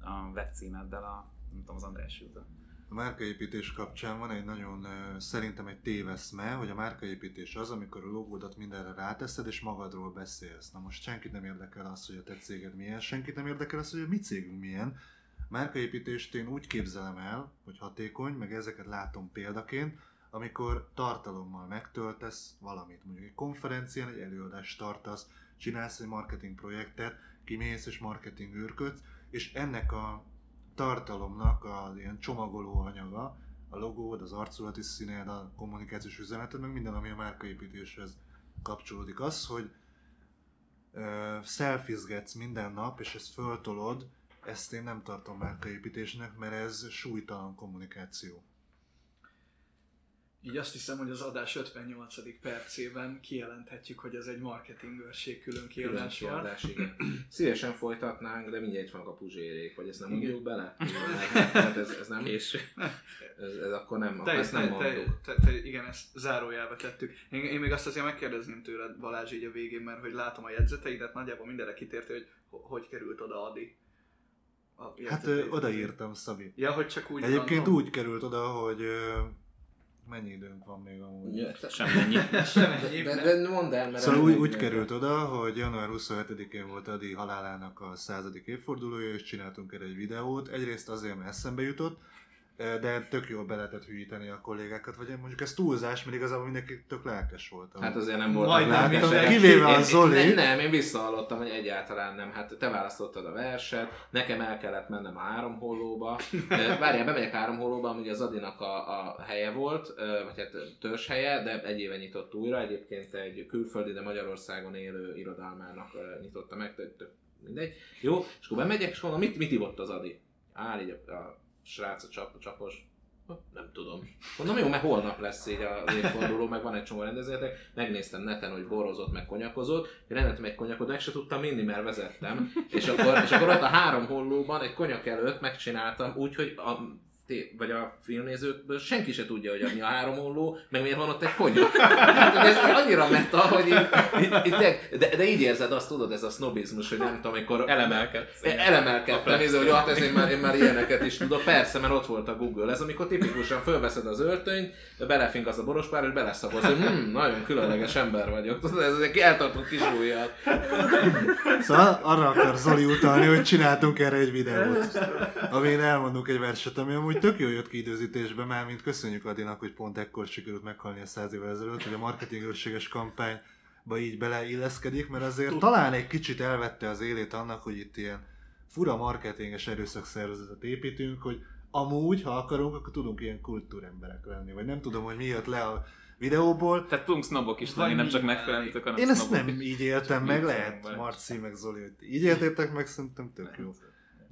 a webcímeddel a, nem tudom, az András Júta. A márkaépítés kapcsán van egy nagyon, szerintem egy téveszme, hogy a márkaépítés az, amikor a logódat mindenre ráteszed, és magadról beszélsz. Na most senkit nem érdekel az, hogy a te céged milyen, senkit nem érdekel az, hogy a mi cégünk milyen. Márkaépítést én úgy képzelem el, hogy hatékony, meg ezeket látom példaként, amikor tartalommal megtöltesz valamit, mondjuk egy konferencián egy előadást tartasz, csinálsz egy marketing projektet, kimész és marketing űrködsz, és ennek a tartalomnak az ilyen csomagoló anyaga, a logód, az arculati színed, a kommunikációs üzeneted, meg minden, ami a márkaépítéshez kapcsolódik. Az, hogy uh, szelfizgetsz minden nap, és ezt föltolod, ezt én nem tartom márkaépítésnek, mert ez súlytalan kommunikáció. Így azt hiszem, hogy az adás 58. percében kijelenthetjük, hogy ez egy marketingőrség külön kiadás volt. Szívesen folytatnánk, de mindjárt van a puzsérék, vagy ezt nem mondjuk bele? Hát ez, ez nem... Késő. Ez, ez akkor nem, te, ezt nem te, mondjuk. Te, te, igen, ezt zárójelbe tettük. Én, én még azt azért megkérdezném tőled, Balázs, így a végén, mert hogy látom a jegyzeteidet, nagyjából mindenre kitérte, hogy hogy került oda Adi. Hát ö, odaírtam, Szabi. Ja, hogy csak úgy Egyébként van, úgy került oda, hogy Mennyi időnk van még amúgy? Ja, Semmennyi. Semmennyi. De, de mondd el, mert... Szóval úgy, úgy került oda, hogy január 27-én volt Adi halálának a századik évfordulója, és csináltunk erre egy videót. Egyrészt azért, mert eszembe jutott, de tök jól be lehetett hűíteni a kollégákat, vagy mondjuk ez túlzás, mert igazából mindenki tök lelkes volt. Hát azért nem volt Majd nem lelkes. Kivéve a Zoli. Nem, nem, én visszahallottam, hogy egyáltalán nem. Hát te választottad a verset, nekem el kellett mennem a három hollóba. Várjál, bemegyek három hollóba, ami az Adinak a, a helye volt, vagy hát törzs helye, de egy éve nyitott újra. Egyébként egy külföldi, de Magyarországon élő irodalmának nyitotta meg, tök mindegy. Jó, és akkor bemegyek, és mondom, mit, mit ivott az Adi? Áll így a, a srác a csap, csapos, nem tudom. Mondom, jó, mert holnap lesz így a évforduló, meg van egy csomó rendezvényetek. Megnéztem neten, hogy borozott, meg konyakozott. Rendeltem egy konyakot, meg se tudtam minni, mert vezettem. És akkor, és akkor ott a három hollóban egy konyak előtt megcsináltam úgy, hogy a vagy a filmnézőkből senki se tudja, hogy mi a három olló, meg miért van ott egy konyak. Hát, ez annyira meta, hogy így, így, így de, de, így érzed azt, tudod, ez a sznobizmus, hogy nem tudom, amikor... Elemelkedsz. Elemelkedtem, néző, hogy hát ezért már, én már ilyeneket is tudok. Persze, mert ott volt a Google. Ez amikor tipikusan fölveszed az öltönyt, belefink az a borospár, és beleszagolsz, hogy hm, nagyon különleges ember vagyok. Tudod, ez egy eltartott kis ujjat. Szóval arra akar Zoli utalni, hogy csináltunk erre egy videót, amin elmondunk egy verset, ami amúgy tök jó jött ki időzítésbe, már mint köszönjük Adinak, hogy pont ekkor sikerült meghalni a száz évvel ezelőtt, hogy a marketing őrséges kampányba így beleilleszkedik, mert azért talán egy kicsit elvette az élét annak, hogy itt ilyen fura marketinges erőszakszervezetet építünk, hogy amúgy, ha akarunk, akkor tudunk ilyen kultúremberek lenni. Vagy nem tudom, hogy mi jött le a videóból. Tehát tudunk sznobok is lenni, nem csak megfelelőtök, hanem Én ezt nem így éltem meg, lehet. Marci meg Zoli, hogy így éltétek meg, szerintem tök jó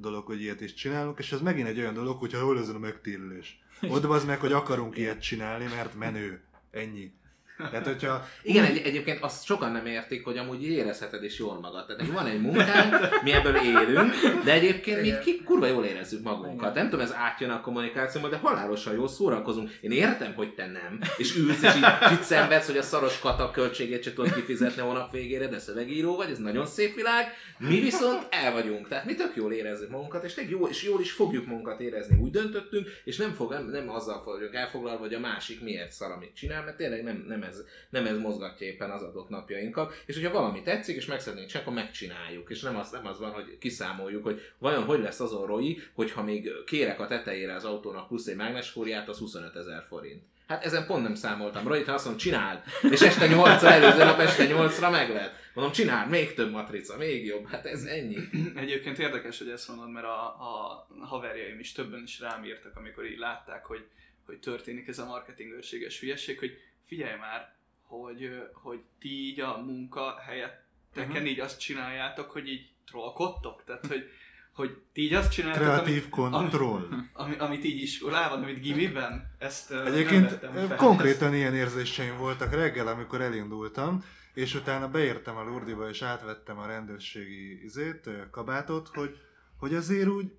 dolog, hogy ilyet is csinálunk, és ez megint egy olyan dolog, hogyha hol ezen a megtérülés. Ott az meg, hogy akarunk ilyet csinálni, mert menő. Ennyi. Tehát, hogyha Igen, egy, egyébként azt sokan nem értik, hogy amúgy érezheted is jól magad. Tehát van egy munkánk, mi ebből élünk, de egyébként mi ki, kurva jól érezzük magunkat. Nem tudom, ez átjön a kommunikációban, de halálosan jól szórakozunk. Én értem, hogy te nem. És ülsz, és így, és így szenvedsz, hogy a szaros kata költségét se tudod kifizetni a hónap végére, de szövegíró vagy, ez nagyon szép világ. Mi viszont el vagyunk. Tehát mi tök jól érezzük magunkat, és, tök jó, és jól is fogjuk magunkat érezni. Úgy döntöttünk, és nem, fog, nem, nem azzal vagyunk elfoglalva, hogy a másik miért szar, amit csinál, mert tényleg nem, nem, ez, nem ez mozgatja éppen az adott napjainkat. És hogyha valami tetszik, és meg szeretnénk csinálni, akkor megcsináljuk. És nem az, nem az van, hogy kiszámoljuk, hogy vajon hogy lesz azon Roy, hogyha még kérek a tetejére az autónak plusz egy mágnesfóriát, az 25 ezer forint. Hát ezen pont nem számoltam. Roy, ha azt mondom, csináld, és este 8 előző nap este 8-ra meg lehet. Mondom, csináld, még több matrica, még jobb. Hát ez ennyi. Egyébként érdekes, hogy ezt mondod, mert a, a haverjaim is többen is rám írtak, amikor így látták, hogy, hogy történik ez a marketingőrséges hülyeség, hogy figyelj már, hogy, hogy ti így a munka helyetteken Mhm. így azt csináljátok, hogy így trollkodtok? Tehát, hogy, hogy ti így azt csináljátok, kreatív amit, kontroll. ami, amit így iskolában, amit gimiben, ezt Egyébként konkrétan ilyen érzéseim voltak reggel, amikor elindultam, és utána beértem a Lurdiba, és átvettem a rendőrségi izét, kabátot, hogy, hogy azért úgy,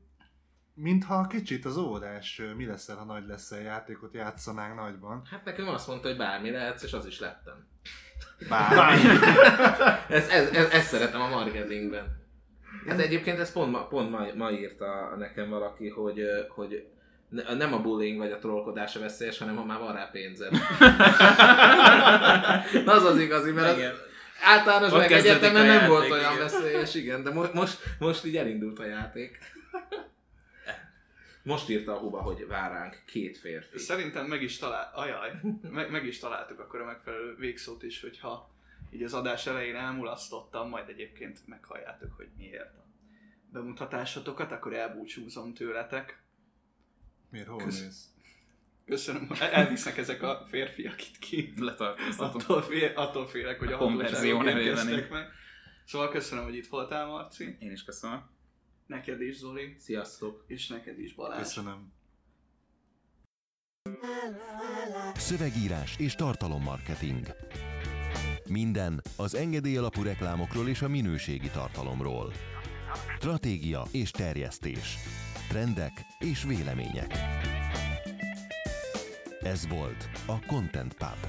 mintha kicsit az óvodás ö, mi leszel, ha nagy leszel játékot játszanánk nagyban. Hát nekem azt mondta, hogy bármi lehetsz, és az is lettem. Bár. Ez, ez, ez, ezt szeretem a marketingben. Hát egyébként ezt pont ma, pont ma, ma írta nekem valaki, hogy, hogy ne- nem a bullying vagy a trollkodás a veszélyes, hanem ha már van rá pénzed. Na, az az igazi, mert az, Igen. általános Ott meg egyetemen nem játék, volt olyan igen. veszélyes, igen, de mo- most, most így elindult a játék. Most írta a Huba, hogy vár ránk két férfi. Szerintem meg is talál, ajaj, meg, meg is találtuk akkor a megfelelő végszót is, hogyha így az adás elején elmulasztottam, majd egyébként meghalljátok, hogy miért a bemutatásotokat, akkor elbúcsúzom tőletek. Miért, hol Kösz- mész? Köszönöm, el- elvisznek ezek a férfiak itt ki. Letartóztatom. Attól, fél, attól félek, hogy a, A konverzió én. meg. Szóval köszönöm, hogy itt voltál, Marci. Én is köszönöm. Neked is, Zoli. Sziasztok! És neked is, Balázs. Köszönöm. Szövegírás és tartalommarketing. Minden az engedély alapú reklámokról és a minőségi tartalomról. Stratégia és terjesztés. Trendek és vélemények. Ez volt a Content Pub.